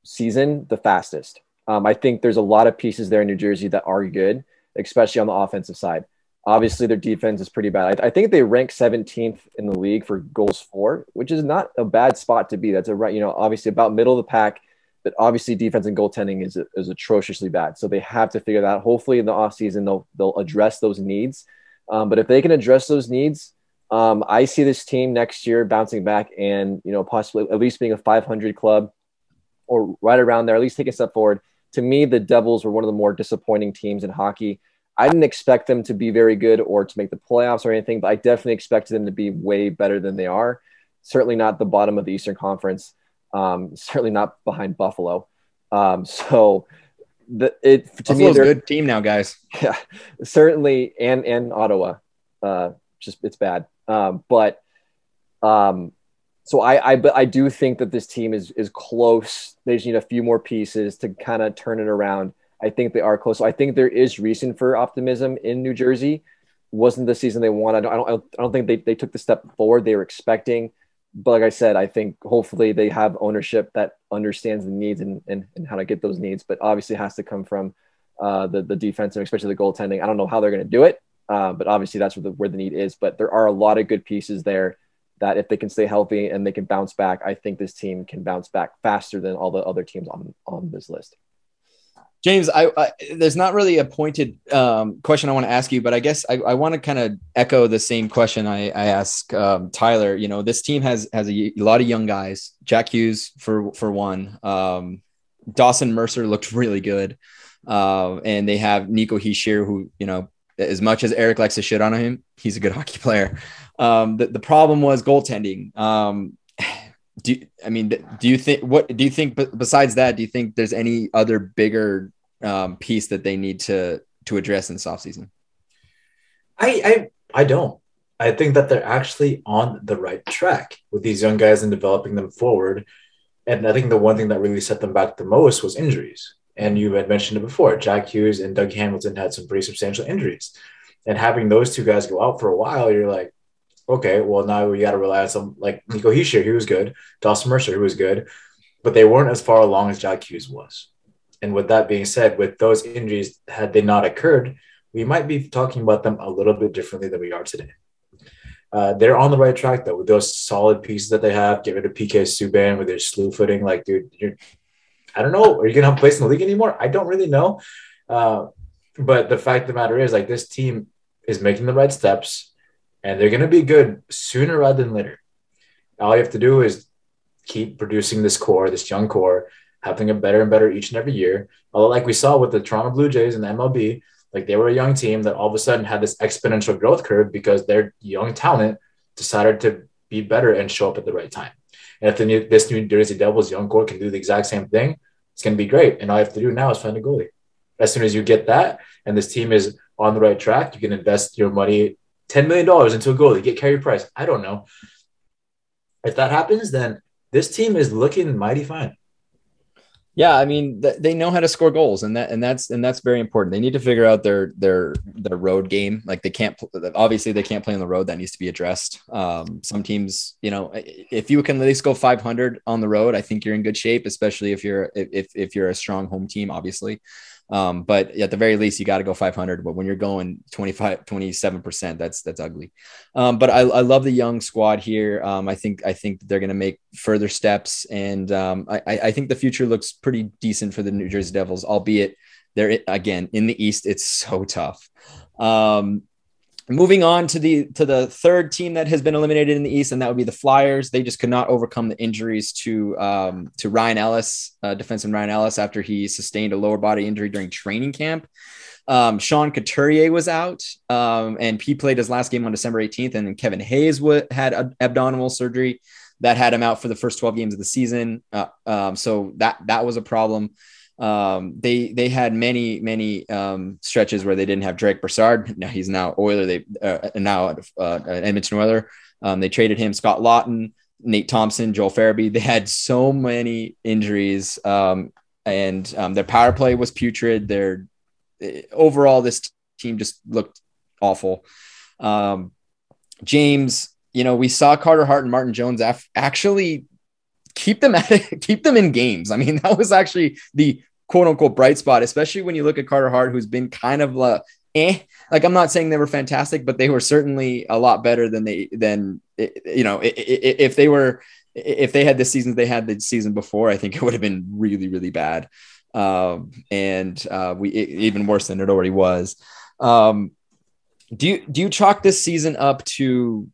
season the fastest. Um, I think there's a lot of pieces there in New Jersey that are good, especially on the offensive side. Obviously, their defense is pretty bad. I, I, think they rank 17th in the league for goals for, which is not a bad spot to be. That's a right, you know, obviously about middle of the pack, but obviously defense and goaltending is, is atrociously bad. So they have to figure that out. Hopefully, in the offseason, they'll, they'll address those needs. Um, but if they can address those needs, um, I see this team next year bouncing back and, you know, possibly at least being a 500 club or right around there, at least take a step forward. To me, the Devils were one of the more disappointing teams in hockey. I didn't expect them to be very good or to make the playoffs or anything, but I definitely expected them to be way better than they are. Certainly not the bottom of the Eastern Conference. Um, <laughs> certainly not behind Buffalo. Um, <laughs> so the it to Buffalo's me, they're a good team now, guys. <laughs> Yeah, certainly, and and Ottawa, uh, just it's bad. Um, but um, so I, I, I do think that this team is is close. They just need a few more pieces to kind of turn it around. I think they are close. So I think there is reason for optimism in New Jersey. Wasn't the season they wanted. I don't, I don't, I don't think they, they took the step forward they were expecting. But like I said, I think hopefully they have ownership that understands the needs and, and, and how to get those needs. But obviously, has to come from uh, the, the defense and especially the goaltending. I don't know how they're going to do it, uh, but obviously that's where the, where the need is. But there are a lot of good pieces there that if they can stay healthy and they can bounce back, I think this team can bounce back faster than all the other teams on, on this list. James, I, I, there's not really a pointed um, question I want to ask you, but I guess I, I want to kind of echo the same question I, I ask um, Tyler. You know, this team has has a, a, lot of young guys. Jack Hughes for for one. Um, Dawson Mercer looked really good, uh, and they have Nico Hischier, who you know, as much as Eric likes to shit on him, he's a good <laughs> hockey player. Um, the, the problem was goaltending. Um, <sighs> do I mean do you think what do you think besides that do you think there's any other bigger um, piece that they need to to address in the off season? I, I I don't. I think that they're actually on the right track with these young guys and developing them forward. And I think the one thing that really set them back the most was injuries. And you had mentioned it before. Jack Hughes and Doug Hamilton had some pretty substantial injuries. And having those two guys go out for a while, you're like, okay, well now we got to rely on some like Nico Hischier, he was good, Dawson Mercer, who was good, but they weren't as far along as Jack Hughes was. And with that being said, with those injuries, had they not occurred, we might be talking about them a little bit differently than we are today. Uh, they're on the right track though with those solid pieces that they have. Get rid of PK Subban with their slew footing. Like, dude, you're, I don't know. Are you gonna have a place in the league anymore? I don't really know. Uh, but the fact of the matter is, like, this team is making the right steps and they're going to be good sooner rather than later. All you have to do is keep producing this core, this young core, having it better and better each and every year. Although, like we saw with the Toronto Blue Jays and the MLB, like they were a young team that all of a sudden had this exponential growth curve because their young talent decided to be better and show up at the right time. And if the new, this New Jersey Devils young core can do the exact same thing, it's going to be great. And all you have to do now is find a goalie. As soon as you get that, and this team is on the right track, you can invest your money $10 million into a goalie, get Carey Price. I don't know. If that happens, then this team is looking mighty fine. Yeah, I mean th- they know how to score goals, and that and that's and that's very important. They need to figure out their their their road game. Like they can't obviously they can't play on the road. That needs to be addressed. Um, some teams, you know, if you can at least go 500 on the road, I think you're in good shape, especially if you're if if you're a strong home team, obviously. Um, but at the very least, you got to go 500. But when you're going 25, 27%, that's that's ugly. Um, but I, I love the young squad here. Um, I think I think they're going to make further steps, and um, I, I think the future looks pretty decent for the New Jersey Devils, albeit they're again in the East. It's so tough. Um, moving on to the to the third team that has been eliminated in the East, and that would be the Flyers. They just could not overcome the injuries to um, to Ryan Ellis, uh, defenseman Ryan Ellis, after he sustained a lower body injury during training camp. Um, Sean Couturier was out, um, and he played his last game on December 18th. And Kevin Hayes w- had abdominal surgery that had him out for the first 12 games of the season. Uh, um, so that that was a problem. Um, they they had many many um, stretches where they didn't have Derick Brassard. Now he's now Oiler. They uh, now uh, Edmonton Oiler. Um, they traded him Scott Laughton, Nate Thompson, Joel Farabee. They had so many injuries, um, and um, their power play was putrid. Their overall, this team just looked awful. Um, James, you know, we saw Carter Hart and Martin Jones af- actually keep them <laughs> at it, keep them in games. I mean, that was actually the quote unquote bright spot, especially when you look at Carter Hart, who's been kind of uh, eh. Like I'm not saying they were fantastic, but they were certainly a lot better than they than you know if they were if they had the seasons they had the season before. I think it would have been really really bad um, and uh, we even worse than it already was. Um, do you do you chalk this season up to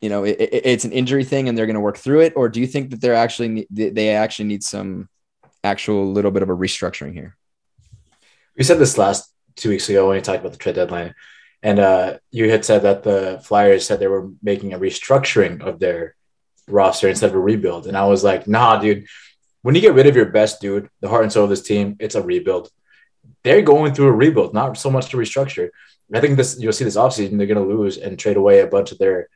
you know it, it, it's an injury thing and they're going to work through it, or do you think that they're actually they actually need some actual little bit of a restructuring here? We said this last two weeks ago when we talked about the trade deadline, and uh, you had said that the Flyers said they were making a restructuring of their roster instead of a rebuild, and I was like, Nah, dude when you get rid of your best dude, the heart and soul of this team, it's a rebuild. They're going through a rebuild, not so much to restructure. I think this you'll see this offseason, they're going to lose and trade away a bunch of their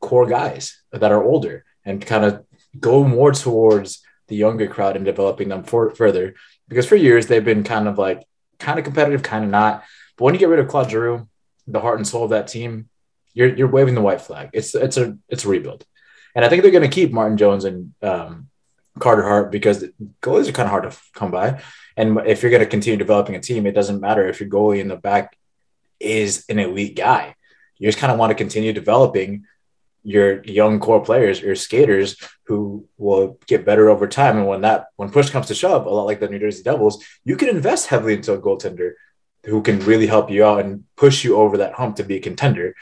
core guys that are older and kind of go more towards the younger crowd and developing them for, further. Because for years they've been kind of like kind of competitive, kind of not. But when you get rid of Claude Giroux, the heart and soul of that team, you're you're waving the white flag. It's it's a it's a rebuild, and I think they're going to keep Martin Jones and um, Carter Hart because goalies are kind of hard to come by. And if you're going to continue developing a team, it doesn't matter if your goalie in the back is an elite guy. You just kind of want to continue developing your young core players, your skaters who will get better over time. And when that when push comes to shove, a lot like the New Jersey Devils, you can invest heavily into a goaltender who can really help you out and push you over that hump to be a contender.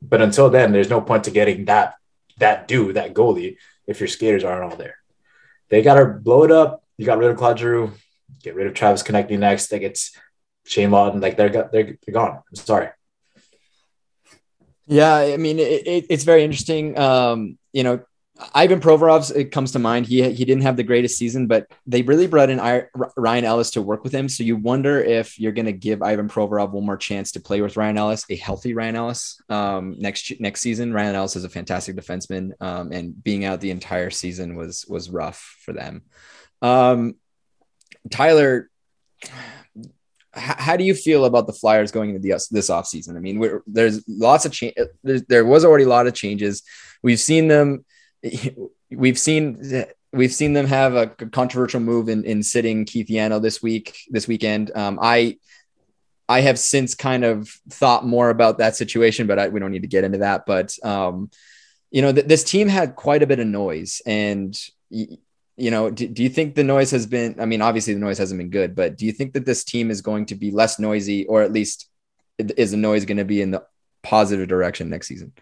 But until then, there's no point to getting that that dude, that goalie, if your skaters aren't all there they got to blow it up. You got rid of Claude Giroux, get rid of Travis Konecny next. Like it's Shane Laughton. Like they're they're they're gone. I'm sorry. Yeah, I mean it, it, it's very interesting. Um, you know, Ivan Provorov's it comes to mind. He he didn't have the greatest season, but they really brought in Ryan Ellis to work with him. So you wonder if you're going to give Ivan Provorov one more chance to play with Ryan Ellis, a healthy Ryan Ellis, um, next next season. Ryan Ellis is a fantastic defenseman, um, and being out the entire season was was rough for them. Um, Tyler, how do you feel about the Flyers going into the, this offseason? I mean, there's lots of change. There was already a lot of changes. We've seen them <laughs> we've seen we've seen them have a controversial move in, in sitting Keith Yandle this week this weekend. Um, I I have since kind of thought more about that situation, but I, we don't need to get into that. But um, you know, th- this team had quite a bit of noise, and y- you know, do, do you think the noise has been? I mean, obviously the noise hasn't been good, but do you think that this team is going to be less noisy, or at least is the noise going to be in the positive direction next season?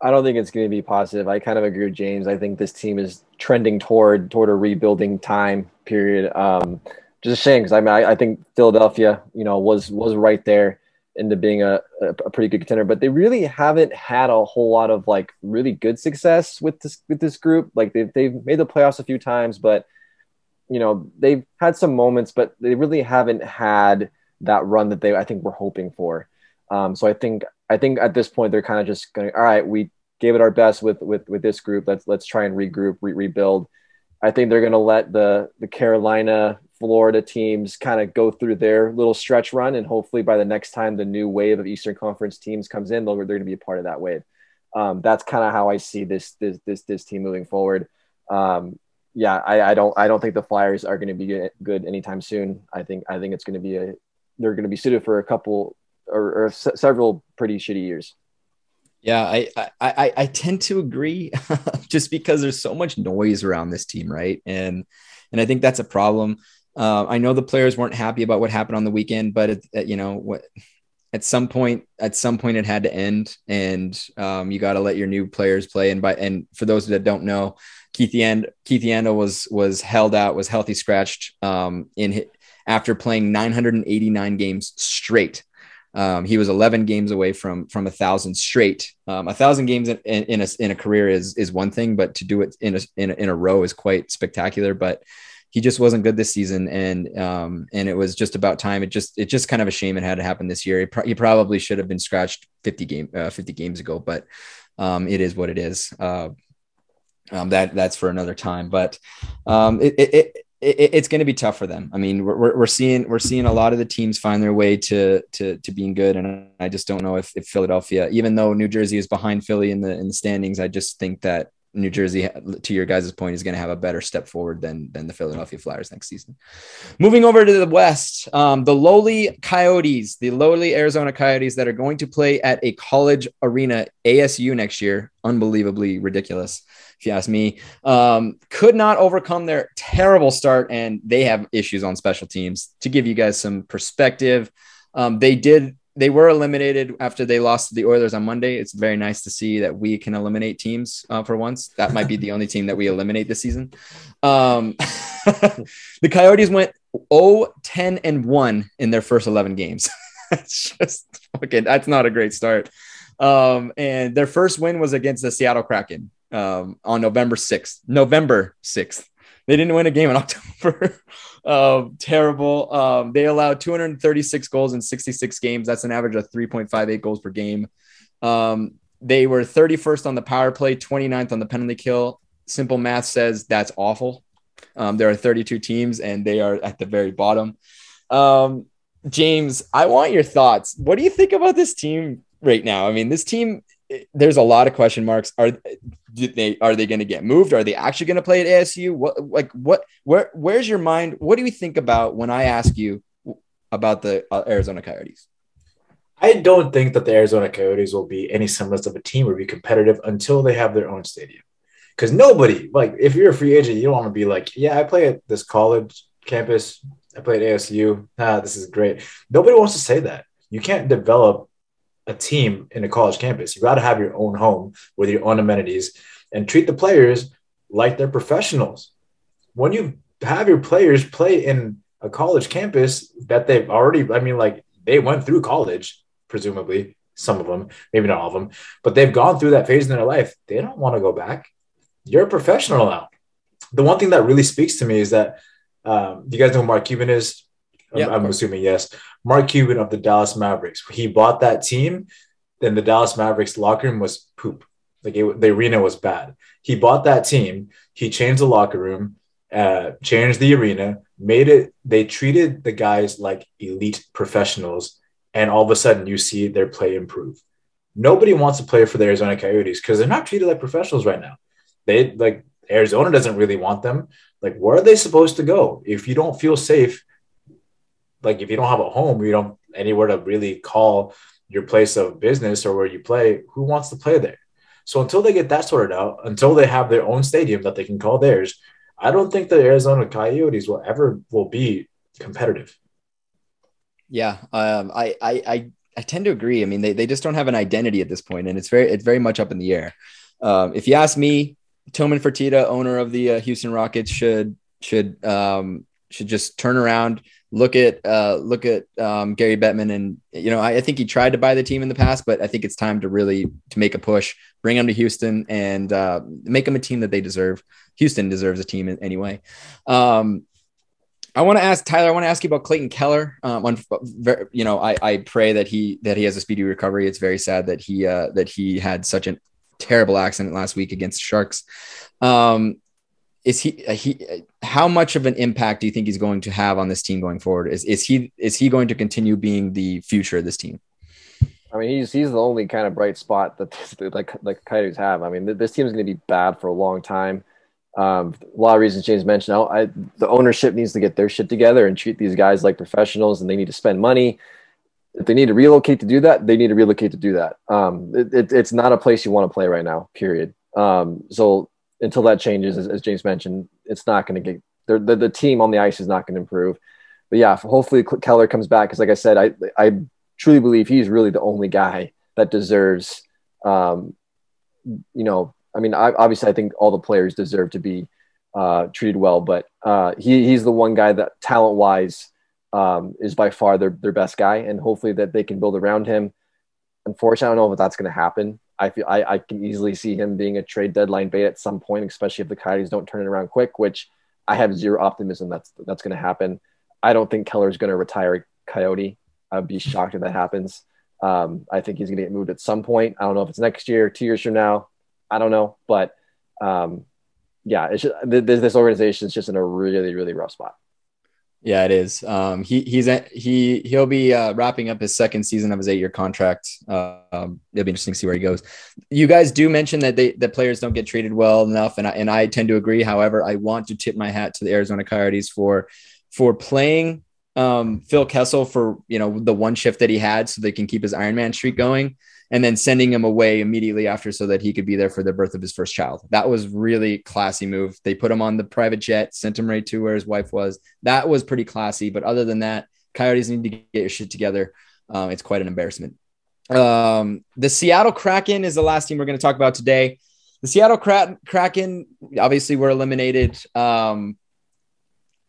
I don't think it's going to be positive. I kind of agree with James. I think this team is trending toward toward a rebuilding time period. Um, just a shame because I mean I, I, think Philadelphia, you know, was was right there into being a, a, pretty good contender, but they really haven't had a whole lot of like really good success with this with this group. Like they've they've made the playoffs a few times, but you know they've had some moments, but they really haven't had that run that they I think were hoping for. Um, so I think I think at this point they're kind of just going, all right, we gave it our best with with with this group. Let's let's try and regroup, re- rebuild. I think they're going to let the the Carolina, Florida teams kind of go through their little stretch run, and hopefully by the next time the new wave of Eastern Conference teams comes in, they're, going to be a part of that wave. Um, that's kind of how I see this this this this team moving forward. Um, yeah, I, I don't I don't think the Flyers are going to be good anytime soon. I think I think it's going to be a they're going to be suited for a couple or, or s- several pretty shitty years. Yeah, I, I I tend to agree, <laughs> just because there's so much noise around this team, right? And and I think that's a problem. Uh, I know the players weren't happy about what happened on the weekend, but it, you know what? at some point at some point it had to end and um, you got to let your new players play and by and for those that don't know Keith Yand, Keith Yandle was was held out was healthy scratched um, in after playing 989 games straight um, he was 11 games away from from a thousand straight. Um, a thousand games in, in, in, a in a career is is one thing, but to do it in a, in a in a row is quite spectacular. But he just wasn't good this season, and um, and it was just about time. It just it just kind of a shame it had to happen this year. He, pro- he probably should have been scratched 50 game uh, 50 games ago, but um, it is what it is. Uh, um, that that's for another time. But um, it, it, it, it's going to be tough for them. I mean, we're, we're seeing we're seeing a lot of the teams find their way to to to being good, and I just don't know if, if Philadelphia, even though New Jersey is behind Philly in the in the standings, I just think that New Jersey, to your guys' point, is going to have a better step forward than than the Philadelphia Flyers next season. Moving over to the West, um, the lowly Coyotes, the lowly Arizona Coyotes that are going to play at a college arena, ASU next year, unbelievably ridiculous if you ask me. Um, could not overcome their terrible start, and they have issues on special teams. To give you guys some perspective, um, they did. They were eliminated after they lost to the Oilers on Monday. It's very nice to see that we can eliminate teams uh, for once. That might be the only team that we eliminate this season. Um, <laughs> the Coyotes went 0 10 and 1 in their first 11 games. <laughs> it's just okay. That's not a great start. Um, and their first win was against the Seattle Kraken um, on November 6th. November 6th. They didn't win a game in <laughs> October. uh, terrible. Um, they allowed 236 goals in 66 games. That's an average of 3.58 goals per game. Um, they were 31st on the power play, 29th on the penalty kill. Simple math says that's awful. Um, there are 32 teams and they are at the very bottom. Um, James, I want your thoughts. What do you think about this team right now? I mean, this team there's a lot of question marks. Are they are they going to get moved? Are they actually going to play at ASU? What like what where where's your mind? What do you think about when I ask you about the uh, Arizona Coyotes? I don't think that the Arizona Coyotes will be any semblance of a team or be competitive until they have their own stadium. Because nobody, like, if you're a free agent, you don't want to be like, yeah, I play at this college campus, I play at ASU. Ah, this is great. Nobody wants to say that. You can't develop a team in a college campus. You got to have your own home with your own amenities and treat the players like they're professionals. When you have your players play in a college campus that they've already, I mean, like they went through college, presumably, some of them, maybe not all of them, but they've gone through that phase in their life. They don't want to go back. You're a professional now. The one thing that really speaks to me is that um, you guys know who Mark Cuban is? Yeah, I'm, I'm assuming yes. Mark Cuban of the Dallas Mavericks. He bought that team, then the Dallas Mavericks locker room was poop. Like it, the arena was bad. He bought that team. He changed the locker room, uh, changed the arena, made it. They treated the guys like elite professionals, and all of a sudden you see their play improve. Nobody wants to play for the Arizona Coyotes because they're not treated like professionals right now. They like Arizona doesn't really want them. Like, where are they supposed to go if you don't feel safe like if you don't have a home, you don't anywhere to really call your place of business or where you play, who wants to play there? So until they get that sorted out, until they have their own stadium that they can call theirs, I don't think the Arizona Coyotes will ever will be competitive. Yeah, um, I, I, I I tend to agree. I mean, they, they just don't have an identity at this point, and it's very it's very much up in the air. Um, if you ask me, Tillman Fertitta, owner of the uh, Houston Rockets, should should um, should just turn around, look at uh, look at um, Gary Bettman, and you know I, I, think he tried to buy the team in the past, but I think it's time to really to make a push, bring them to Houston, and uh, make them a team that they deserve. Houston deserves a team anyway. Um, I want to ask Tyler. I want to ask you about Clayton Keller. Um, on, you know, I, I pray that he that he has a speedy recovery. It's very sad that he uh, that he had such a terrible accident last week against Sharks. Um, is he uh, he uh, how much of an impact do you think he's going to have on this team going forward? Is is he is he going to continue being the future of this team? I mean he's he's the only kind of bright spot that like like coyotes have. I mean this team is going to be bad for a long time. Um, a lot of reasons james mentioned I, the ownership needs to get their shit together and treat these guys like professionals and they need to spend money. If they need to relocate to do that they need to relocate to do that. Um, it, it, it's not a place you want to play right now period. Um, so until that changes, as, as James mentioned, it's not going to get the, the team on the ice is not going to improve. But yeah, hopefully Keller comes back because, like I said, I I truly believe he's really the only guy that deserves, um, you know, I mean, I, obviously, I think all the players deserve to be uh, treated well, but uh, he, he's the one guy that talent wise um, is by far their, their best guy, and hopefully that they can build around him. Unfortunately, I don't know if that's going to happen. I feel I, I can easily see him being a trade deadline bait at some point, especially if the Coyotes don't turn it around quick, which I have zero optimism that's that's going to happen. I don't think Keller's going to retire Coyote. I'd be shocked if that happens. Um, I think he's going to get moved at some point. I don't know if it's next year, two years from now. I don't know, but um, yeah, it's just, this organization is just in a really, really rough spot. Yeah, it is. Um, he he's he he'll be uh, wrapping up his second season of his eight year contract. Uh, um, it'll be interesting to see where he goes. You guys do mention that they that players don't get treated well enough, and I, and I tend to agree. However, I want to tip my hat to the Arizona Coyotes for for playing um, Phil Kessel for you know the one shift that he had, so they can keep his Ironman streak going and then sending him away immediately after so that he could be there for the birth of his first child. That was really classy move. They put him on the private jet, sent him right to where his wife was. That was pretty classy. But other than that, Coyotes need to get your shit together. Um, it's quite an embarrassment. Um, the Seattle Kraken is the last team we're going to talk about today. The Seattle Kraken, obviously, were eliminated. Um,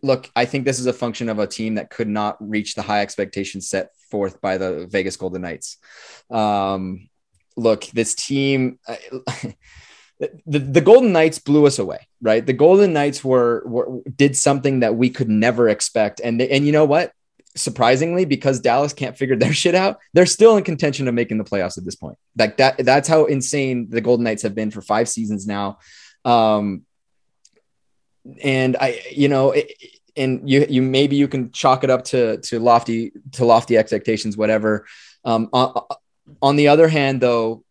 look, I think this is a function of a team that could not reach the high expectations set forth by the Vegas Golden Knights. Um, look, this team. <laughs> the, the Golden Knights blew us away, right? The Golden Knights were, were did something that we could never expect, and and you know what? Surprisingly, because Dallas can't figure their <laughs> shit out, they're still in contention of making the playoffs at this point. Like that, that's how insane the Golden Knights have been for five seasons now. Um, and I, you know, it, and you you maybe you can chalk it up to to lofty to lofty expectations, whatever. Um, on, on the other hand, though,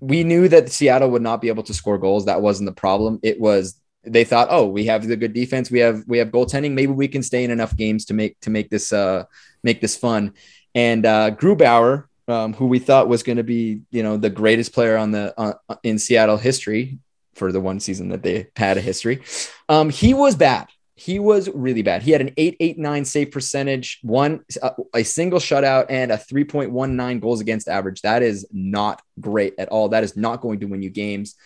we knew that Seattle would not be able to score goals. That wasn't the problem. It was they thought, oh, we have the good defense, we have we have goaltending. Maybe we can stay in enough games to make to make this uh make this fun. And uh, Grubauer, um, who we thought was going to be you know the greatest player on the uh, in Seattle history for the one season that they had a history, um, he was bad he was really bad. He had an 889 save percentage, one uh, a single shutout, and a 3.19 goals against average. That is not great at all. That is not going to win you games.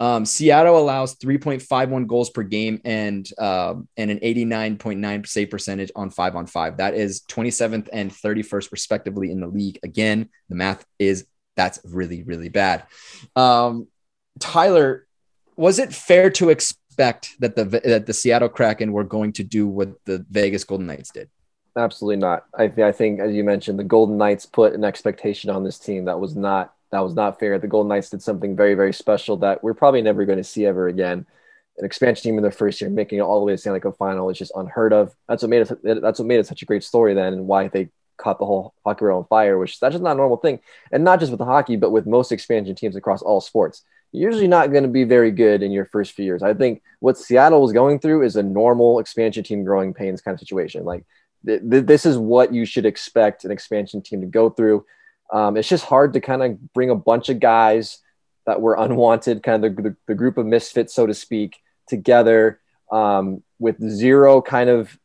Um, Seattle allows 3.51 goals per game and uh, and an 89.9 save percentage on five on five. That is 27th and 31st respectively in the league. Again, the math is that's really really bad. Um, Tyler, was it fair to expect? that the that the Seattle Kraken were going to do what the Vegas Golden Knights did. Absolutely not. I, I think, as you mentioned, the Golden Knights put an expectation on this team that was not that was not fair. The Golden Knights did something very very special that we're probably never going to see ever again. An expansion team in their first year making it all the way to Stanley Cup final is just unheard of. That's what made it. That's what made it such a great story then, and why they caught the whole hockey world on fire. Which that's just not a normal thing, and not just with the hockey, but with most expansion teams across all sports usually not going to be very good in your first few years. I think what Seattle was going through is a normal expansion team growing pains kind of situation. Like th- th- this is what you should expect an expansion team to go through. Um, it's just hard to kind of bring a bunch of guys that were <laughs> unwanted, kind of the, the, the group of misfits, so to speak, together um, with zero kind of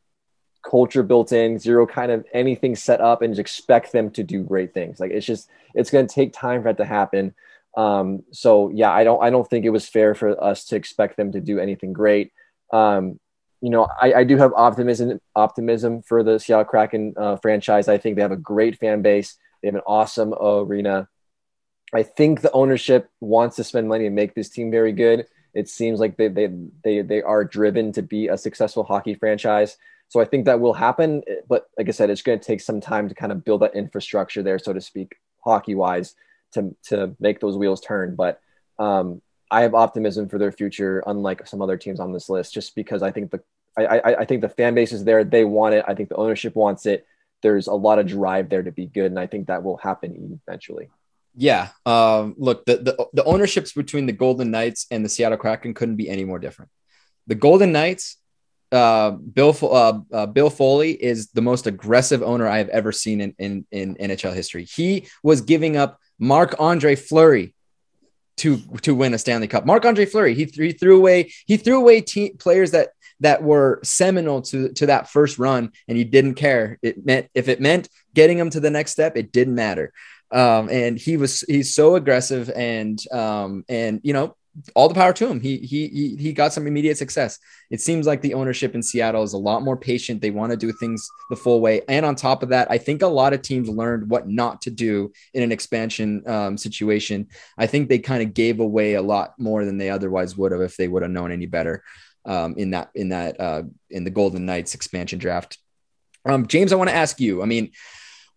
culture built in, zero kind of anything set up, and just expect them to do great things. Like it's just it's going to take time for that to happen. Um, so yeah, I don't I don't think it was fair for us to expect them to do anything great. Um, you know, I, I do have optimism optimism for the Seattle Kraken uh, franchise. I think they have a great fan base. They have an awesome arena. I think the ownership wants to spend money and make this team very good. It seems like they they they they are driven to be a successful hockey franchise. So I think that will happen. But like I said, it's going to take some time to kind of build that infrastructure there, so to speak, hockey wise to to make those wheels turn. But um, I have optimism for their future, unlike some other teams on this list, just because I think the I, I, I think the fan base is there. They want it. I think the ownership wants it. There's a lot of drive there to be good, and I think that will happen eventually. Yeah. Um, look, the, the the ownerships between the Golden Knights and the Seattle Kraken couldn't be any more different. The Golden Knights, uh, Bill uh, uh, Bill Foley is the most aggressive owner I have ever seen in, in in NHL history. He was giving up Marc Andre Fleury to to win a Stanley Cup. Marc Andre Fleury, he, he threw away he threw away te- players that that were seminal to to that first run, and he didn't care. It meant if it meant getting him to the next step, it didn't matter. Um, and he was he's so aggressive and um, and you know all the power to him. He, he he got some immediate success. It seems like the ownership in Seattle is a lot more patient. They want to do things the full way. And on top of that, I think a lot of teams learned what not to do in an expansion um, situation. I think they kind of gave away a lot more than they otherwise would have if they would have known any better um, in that in that uh, in the Golden Knights expansion draft. Um, James, I want to ask you. I mean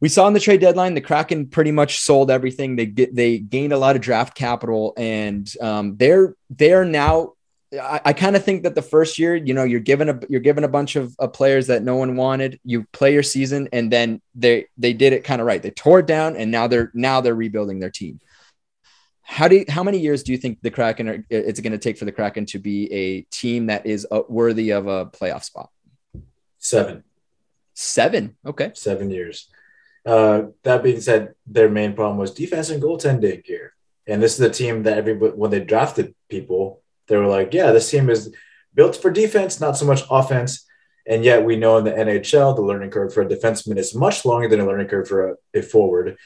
we saw in the trade deadline the Kraken pretty much sold everything. They get they gained a lot of draft capital, and um, they're they're now. I, I kind of think that the first year, you know, you're given a you're given a bunch of, of players that no one wanted. You play your season, and then they they did it kind of right. They tore it down, and now they're now they're rebuilding their team. How do you, how many years do you think the Kraken are, it's going to take for the Kraken to be a team that is uh, worthy of a playoff spot? Seven. Seven. Okay. Seven years. Uh, that being said, their main problem was defense and goaltending here. And this is a team that everybody, when they drafted people, they were like, yeah, this team is built for defense, not so much offense. And yet we know in the NHL, the learning curve for a defenseman is much longer than a learning curve for a, a forward.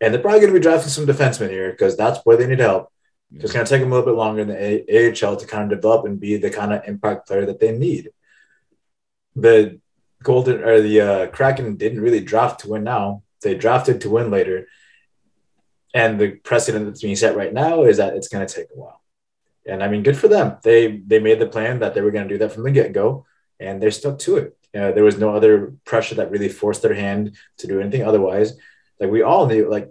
And they're probably going to be drafting some defensemen here because that's where they need help. Yeah. It's going to take them a little bit longer in the a- AHL to kind of develop and be the kind of impact player that they need. The Golden or the uh, Kraken didn't really draft to win now. They drafted to win later. And the precedent that's being set right now is that it's going to take a while. And I mean, good for them. They they made the plan that they were going to do that from the get go, and they're stuck to it. Uh, there was no other pressure that really forced their hand to do anything otherwise. Like we all knew, like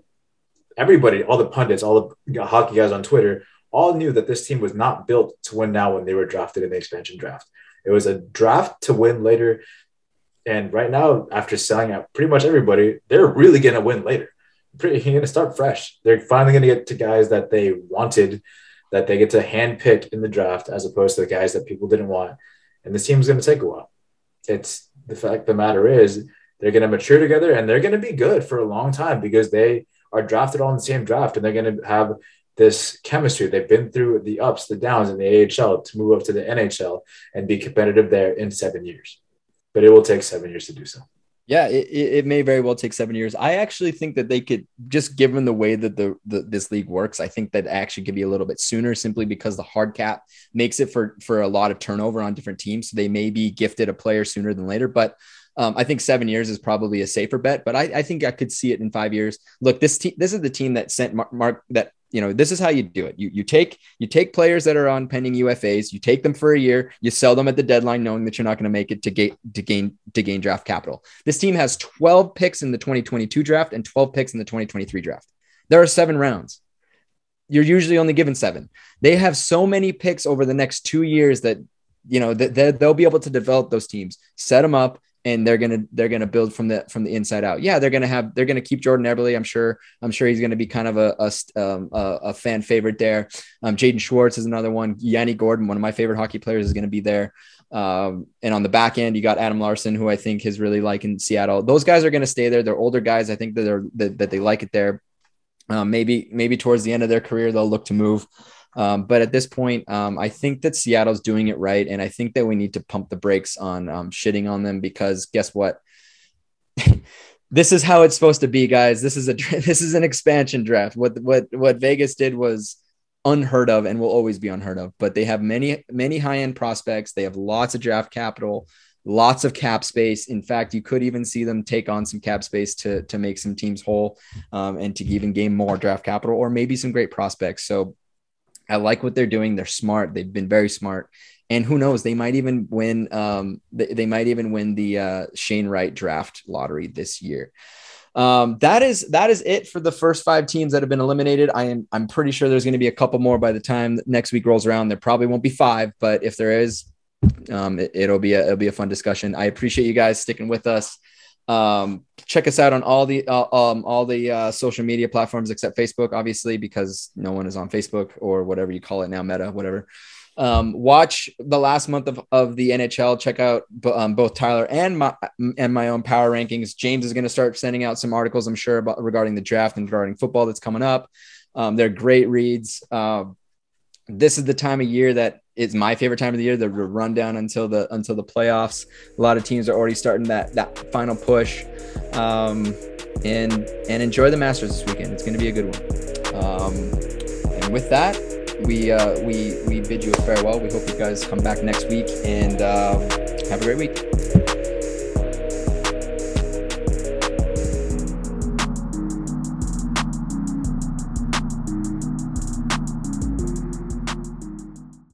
everybody, all the pundits, all the hockey guys on Twitter, all knew that this team was not built to win now when they were drafted in the expansion draft. It was a draft to win later and right now, after selling out pretty much everybody, they're really going to win later. Pretty, going to start fresh. They're finally going to get to guys that they wanted, that they get to handpick in the draft, as opposed to the guys that people didn't want. And this team's going to take a while. It's the fact the matter is they're going to mature together and they're going to be good for a long time because they are drafted all in the same draft and they're going to have this chemistry. They've been through the ups, the downs in the AHL to move up to the NHL and be competitive there in seven years but it will take seven years to do so. Yeah, it, it may very well take seven years. I actually think that they could just given the way that the, the this league works, I think that actually could be a little bit sooner simply because the hard cap makes it for for a lot of turnover on different teams. So they may be gifted a player sooner than later, but um, I think seven years is probably a safer bet, but I, I, think I could see it in five years. Look, this team, this is the team that sent Mark, Mark that you know this is how you do it. You you take you take players that are on pending UFAs you take them for a year you sell them at the deadline knowing that you're not going to make it to gain to gain to gain draft capital. This team has 12 picks in the 2022 draft and 12 picks in the 2023 draft. There are seven rounds. You're usually only given seven. They have so many picks over the next two years that you know that they'll be able to develop those teams set them up and they're gonna they're gonna build from the from the inside out. Yeah, they're gonna have they're gonna keep Jordan Eberle. I'm sure I'm sure he's gonna be kind of a a, um, a, a fan favorite there. Um, Jaden Schwartz is another one. Yanni Gourde, one of my favorite hockey players, is gonna be there. Um, and on the back end, you got Adam Larsson, who I think is really like in Seattle. Those guys are gonna stay there. They're older guys. I think that they're that, that they like it there. Um, maybe maybe towards the end of their career they'll look to move. Um, but at this point, um, I think that Seattle's doing it right, and I think that we need to pump the brakes on um, shitting on them because guess what? <laughs> this is how it's supposed to be, guys. This is a <laughs> this is an expansion draft. What what what Vegas did was unheard of and will always be unheard of. But they have many many high end prospects. They have lots of draft capital, lots of cap space. In fact, you could even see them take on some cap space to to make some teams whole um, and to even gain more draft capital or maybe some great prospects. So I like what they're doing. They're smart. They've been very smart. And who knows? They might even win. Um, they, they might even win the uh, Shane Wright draft lottery this year. Um, that is that is it for the first five teams that have been eliminated. I am I'm pretty sure there's going to be a couple more by the time next week rolls around. There probably won't be five, but if there is, um, it, will be a it'll be a fun discussion. I appreciate you guys sticking with us. Um, check us out on all the uh, um, all the uh, social media platforms except Facebook, obviously, because no one is on Facebook or whatever you call it now, Meta, whatever. Um, watch the last month of, of the NHL. Check out um, both Tyler and my and my own power rankings. James is going to start sending out some articles, I'm sure, about regarding the draft and regarding football that's coming up. Um, they're great reads. Uh, this is the time of year that it's my favorite time of the year. The rundown until the until the playoffs. A lot of teams are already starting that that final push. Um, and and enjoy the Masters this weekend. It's going to be a good one. Um, and with that, we uh, we we bid you a farewell. We hope you guys come back next week and uh, have a great week.